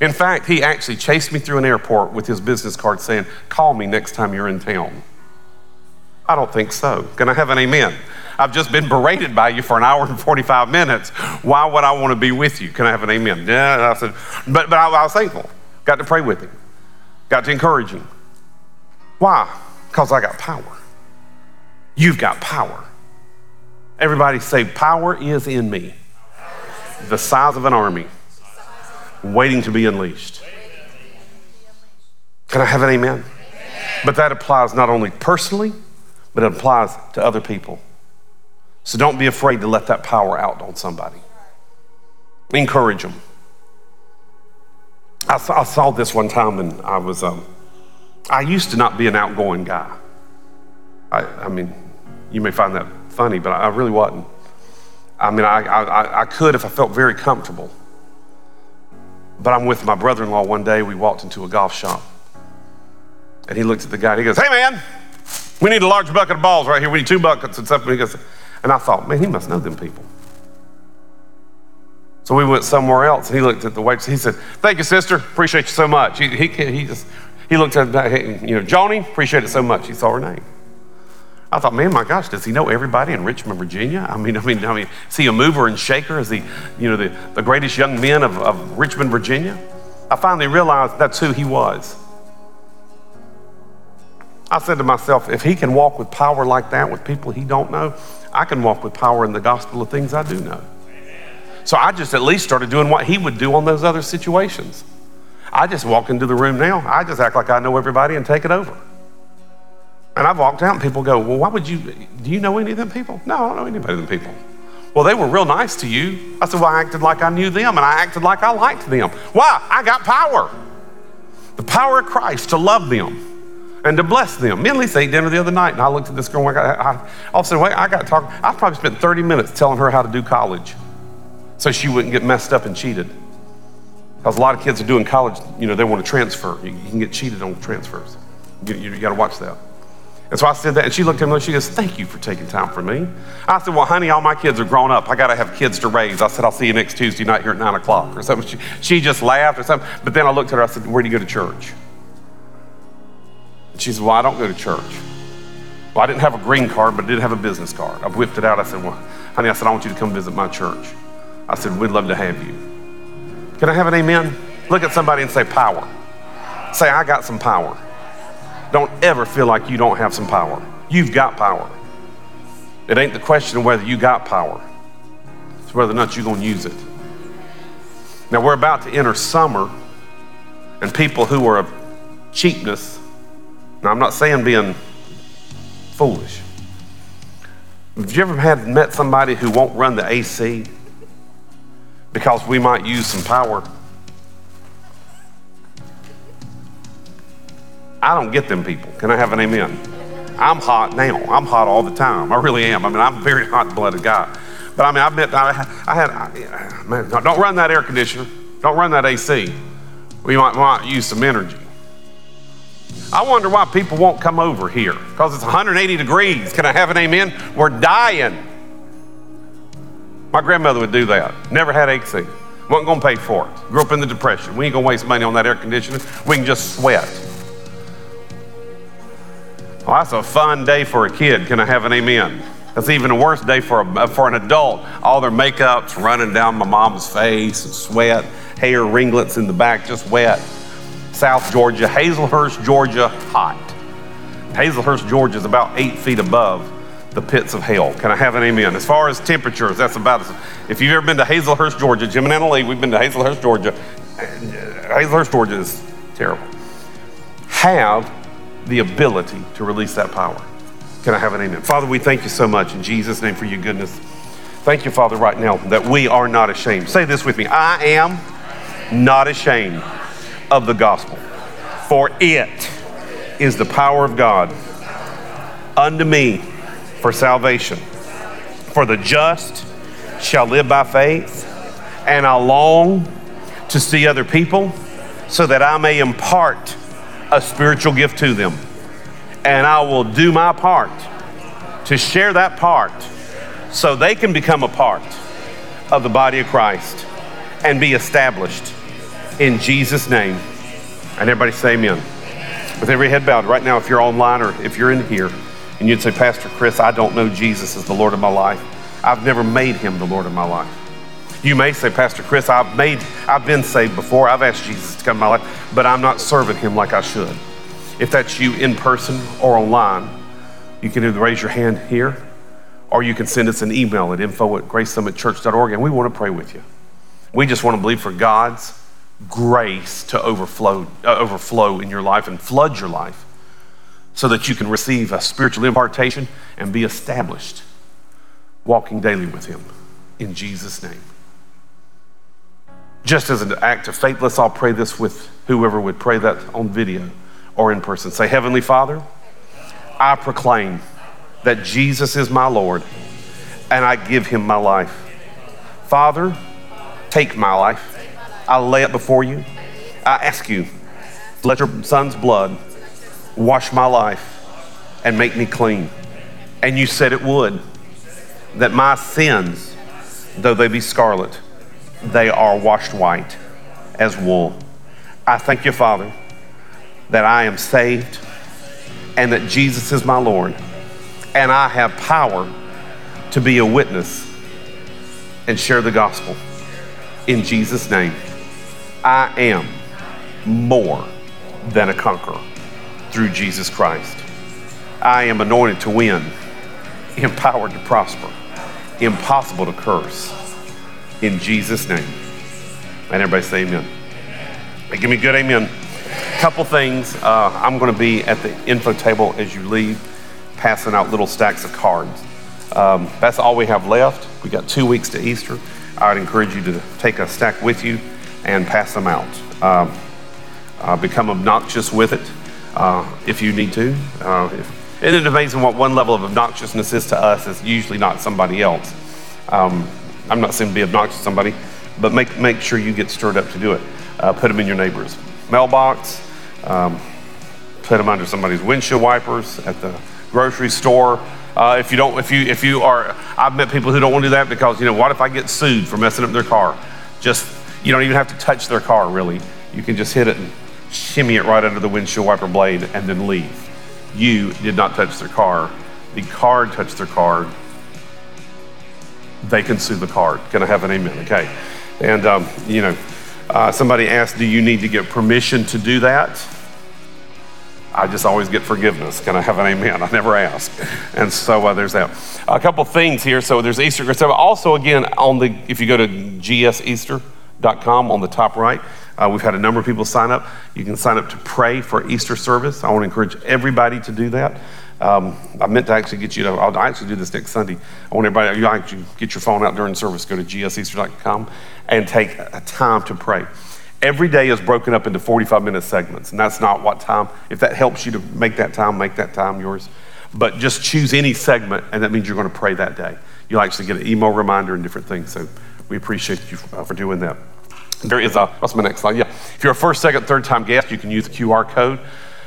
In fact, he actually chased me through an airport with his business card saying, Call me next time you're in town. I don't think so. Can I have an amen? I've just been berated by you for an hour and 45 minutes. Why would I want to be with you? Can I have an amen? Yeah, I said, but, but I, I was thankful. Got to pray with him, got to encourage him. Why? Because I got power. You've got power. Everybody say, Power is in me, the size of an army, waiting to be unleashed. Can I have an amen? But that applies not only personally, but it applies to other people. So don't be afraid to let that power out on somebody. Encourage them. I saw, I saw this one time and I was, um, I used to not be an outgoing guy. I, I mean, you may find that funny, but I really wasn't. I mean, I, I, I could if I felt very comfortable. But I'm with my brother in law one day. We walked into a golf shop. And he looked at the guy and he goes, Hey, man, we need a large bucket of balls right here. We need two buckets and stuff. And, he goes, and I thought, Man, he must know them people. So we went somewhere else. And he looked at the waitress. He said, Thank you, sister. Appreciate you so much. He, he, he just, he looked at, you know, Joni, appreciate it so much. He saw her name. I thought, man, my gosh, does he know everybody in Richmond, Virginia? I mean, I mean, I mean, is he a mover and shaker? Is he, you know, the, the greatest young men of, of Richmond, Virginia? I finally realized that's who he was. I said to myself, if he can walk with power like that with people he don't know, I can walk with power in the gospel of things I do know. So I just at least started doing what he would do on those other situations. I just walk into the room now. I just act like I know everybody and take it over. And I've walked out and people go, Well, why would you, do you know any of them people? No, I don't know anybody of them people. Well, they were real nice to you. I said, Well, I acted like I knew them and I acted like I liked them. Why? I got power. The power of Christ to love them and to bless them. Me and Lisa ate dinner the other night and I looked at this girl and I, I, all of a sudden, wait, I got talking. I probably spent 30 minutes telling her how to do college so she wouldn't get messed up and cheated. Because a lot of kids are doing college, you know, they want to transfer. You, you can get cheated on transfers. You, you, you got to watch that. And so I said that, and she looked at me and she goes, Thank you for taking time for me. I said, Well, honey, all my kids are grown up. I got to have kids to raise. I said, I'll see you next Tuesday night here at 9 o'clock or something. She, she just laughed or something. But then I looked at her, I said, Where do you go to church? And she said, Well, I don't go to church. Well, I didn't have a green card, but I did have a business card. I whipped it out. I said, Well, honey, I said, I want you to come visit my church. I said, We'd love to have you. Can I have an amen? Look at somebody and say, Power. Say, I got some power. Don't ever feel like you don't have some power. You've got power. It ain't the question of whether you got power, it's whether or not you're going to use it. Now, we're about to enter summer, and people who are of cheapness, now I'm not saying being foolish. Have you ever had met somebody who won't run the AC because we might use some power? I don't get them people. Can I have an amen? I'm hot now. I'm hot all the time. I really am. I mean, I'm a very hot blooded guy. But I mean, I've met, I, I had, I, man, don't run that air conditioner. Don't run that AC. We might, might use some energy. I wonder why people won't come over here because it's 180 degrees. Can I have an amen? We're dying. My grandmother would do that. Never had AC. Wasn't going to pay for it. Grew up in the Depression. We ain't going to waste money on that air conditioner. We can just sweat. Well, that's a fun day for a kid. Can I have an amen? That's even a worse day for, a, for an adult. All their makeup's running down my mom's face and sweat, hair ringlets in the back, just wet. South Georgia, Hazlehurst, Georgia, hot. Hazlehurst, Georgia is about eight feet above the pits of hell. Can I have an amen? As far as temperatures, that's about as, if you've ever been to Hazlehurst, Georgia, Jim and Anna we've been to Hazlehurst, Georgia. Uh, Hazlehurst, Georgia is terrible. Have the ability to release that power. Can I have an amen? Father, we thank you so much in Jesus' name for your goodness. Thank you, Father, right now that we are not ashamed. Say this with me I am not ashamed of the gospel, for it is the power of God unto me for salvation. For the just shall live by faith, and I long to see other people so that I may impart a spiritual gift to them. And I will do my part to share that part so they can become a part of the body of Christ and be established in Jesus' name. And everybody say amen. With every head bowed, right now, if you're online or if you're in here and you'd say, Pastor Chris, I don't know Jesus as the Lord of my life. I've never made him the Lord of my life. You may say, Pastor Chris, I've made, I've been saved before. I've asked Jesus to come in my life, but I'm not serving him like I should. If that's you in person or online, you can either raise your hand here or you can send us an email at info at gracesummitchurch.org and we want to pray with you. We just want to believe for God's grace to overflow, uh, overflow in your life and flood your life so that you can receive a spiritual impartation and be established walking daily with Him in Jesus' name. Just as an act of faith, let's all pray this with whoever would pray that on video or in person. Say, Heavenly Father, I proclaim that Jesus is my Lord and I give him my life. Father, take my life. I lay it before you. I ask you, let your son's blood wash my life and make me clean. And you said it would, that my sins, though they be scarlet, they are washed white as wool. I thank you, Father, that I am saved and that Jesus is my Lord, and I have power to be a witness and share the gospel. In Jesus' name, I am more than a conqueror through Jesus Christ. I am anointed to win, empowered to prosper, impossible to curse in Jesus' name. And everybody say amen. Give me a good amen. A Couple things. Uh, I'm going to be at the info table as you leave, passing out little stacks of cards. Um, that's all we have left. We got two weeks to Easter. I would encourage you to take a stack with you and pass them out. Um, uh, become obnoxious with it uh, if you need to. Uh, if, and it's amazing what one level of obnoxiousness is to us is usually not somebody else. Um, I'm not saying to be obnoxious to somebody, but make, make sure you get stirred up to do it. Uh, put them in your neighbor's mailbox, um, put them under somebody's windshield wipers at the grocery store. Uh, if you don't, if you if you are, I've met people who don't want to do that because you know what if I get sued for messing up their car? Just you don't even have to touch their car really. You can just hit it and shimmy it right under the windshield wiper blade and then leave. You did not touch their car. The car touched their car they can sue the card. Can I have an amen? Okay. And, um, you know, uh, somebody asked, Do you need to get permission to do that? I just always get forgiveness. Can I have an amen? I never ask. And so uh, there's that. A couple things here. So there's Easter. So also, again, on the if you go to gseaster.com on the top right, uh, we've had a number of people sign up. You can sign up to pray for Easter service. I want to encourage everybody to do that. Um, I meant to actually get you to, I'll actually do this next Sunday. I want everybody, you actually get your phone out during service, go to gseaster.com and take a time to pray. Every day is broken up into 45 minute segments, and that's not what time. If that helps you to make that time, make that time yours. But just choose any segment, and that means you're going to pray that day. You'll actually get an email reminder and different things. So we appreciate you uh, for doing that. There is a, what's my next slide? Yeah. If you're a first, second, third time guest, you can use the QR code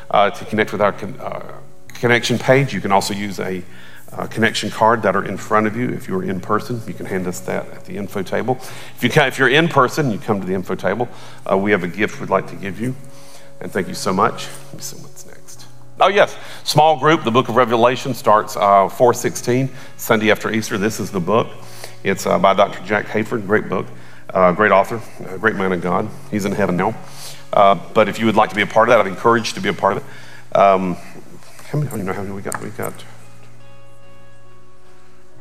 uh, to connect with our uh, connection page. You can also use a uh, connection card that are in front of you. If you're in person, you can hand us that at the info table. If, you can, if you're in person, you come to the info table. Uh, we have a gift we'd like to give you. And thank you so much. Let me see what's next. Oh, yes. Small group. The book of Revelation starts uh, 416, Sunday after Easter. This is the book. It's uh, by Dr. Jack Hayford. Great book. Uh, great author. great man of God. He's in heaven now. Uh, but if you would like to be a part of that, I'd encourage you to be a part of it. Um, how many, even know how many we got. We got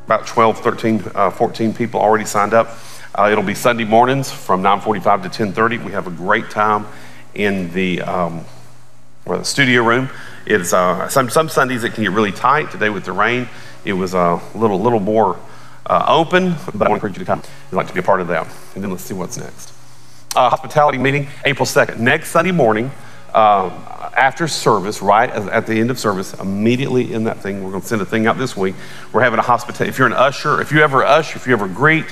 about 12, 13, uh, 14 people already signed up. Uh, it'll be Sunday mornings from 9:45 to 10:30. We have a great time in the, um, well, the studio room. It's uh, some some Sundays it can get really tight. Today with the rain, it was a little little more uh, open. But I want to encourage you to come. You'd like to be a part of that. And then let's see what's next. Uh, hospitality meeting April 2nd, next Sunday morning. Uh, after service, right at the end of service, immediately in that thing, we're going to send a thing out this week. We're having a hospitality. If you're an usher, if you ever usher, if you ever greet,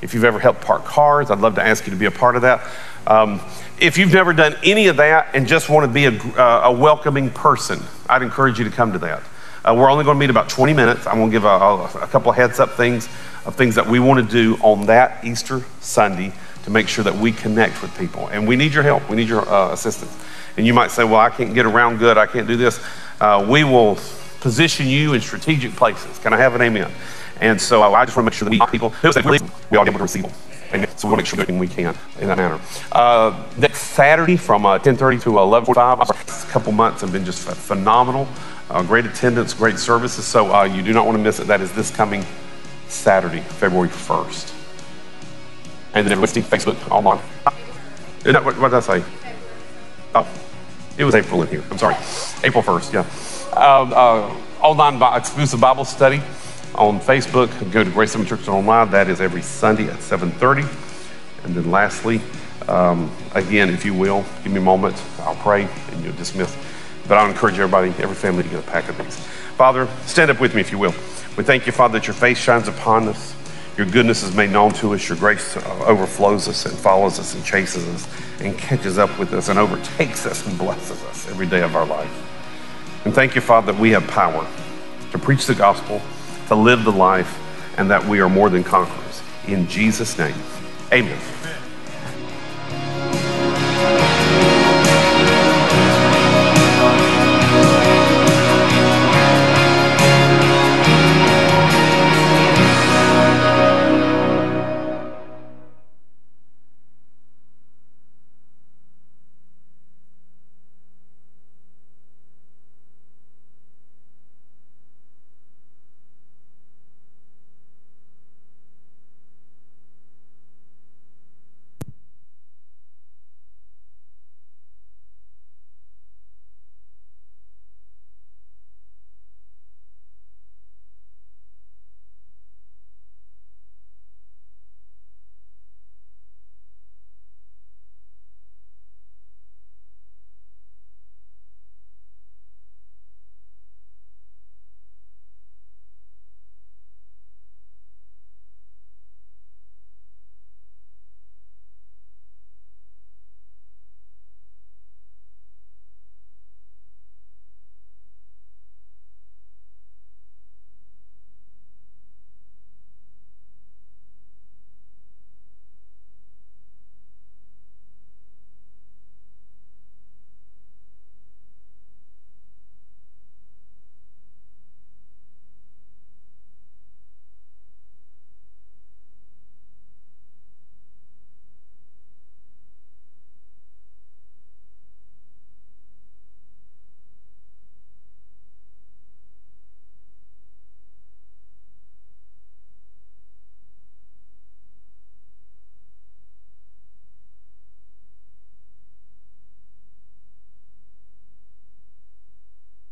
If you've ever helped park cars, I'd love to ask you to be a part of that. Um, if you've never done any of that and just want to be a, uh, a welcoming person, I'd encourage you to come to that. Uh, we're only going to meet about 20 minutes. I'm going to give a, a, a couple of heads up things of things that we want to do on that Easter Sunday to make sure that we connect with people. And we need your help, we need your uh, assistance. And you might say, Well, I can't get around good, I can't do this. Uh, we will position you in strategic places. Can I have an amen? And so I just want to make sure that we people who say, we all able to receive them. Amen. So we'll make sure we can in that manner. Uh, next Saturday from uh, 10:30 to 11:45. A couple months have been just phenomenal. Uh, great attendance, great services. So uh, you do not want to miss it. That is this coming Saturday, February 1st. And then everybody Facebook online. What, what did I say? Oh, it was April in here. I'm sorry. April 1st, yeah. Um, uh, online exclusive Bible study on Facebook. Go to Grace Summit Church Online. That is every Sunday at 7.30. And then lastly, um, again, if you will, give me a moment. I'll pray and you'll dismiss. But I'll encourage everybody, every family to get a pack of these. Father, stand up with me if you will. We thank you, Father, that your face shines upon us. Your goodness is made known to us. Your grace uh, overflows us and follows us and chases us and catches up with us and overtakes us and blesses us every day of our life. And thank you, Father, that we have power to preach the gospel, to live the life, and that we are more than conquerors. In Jesus' name, amen.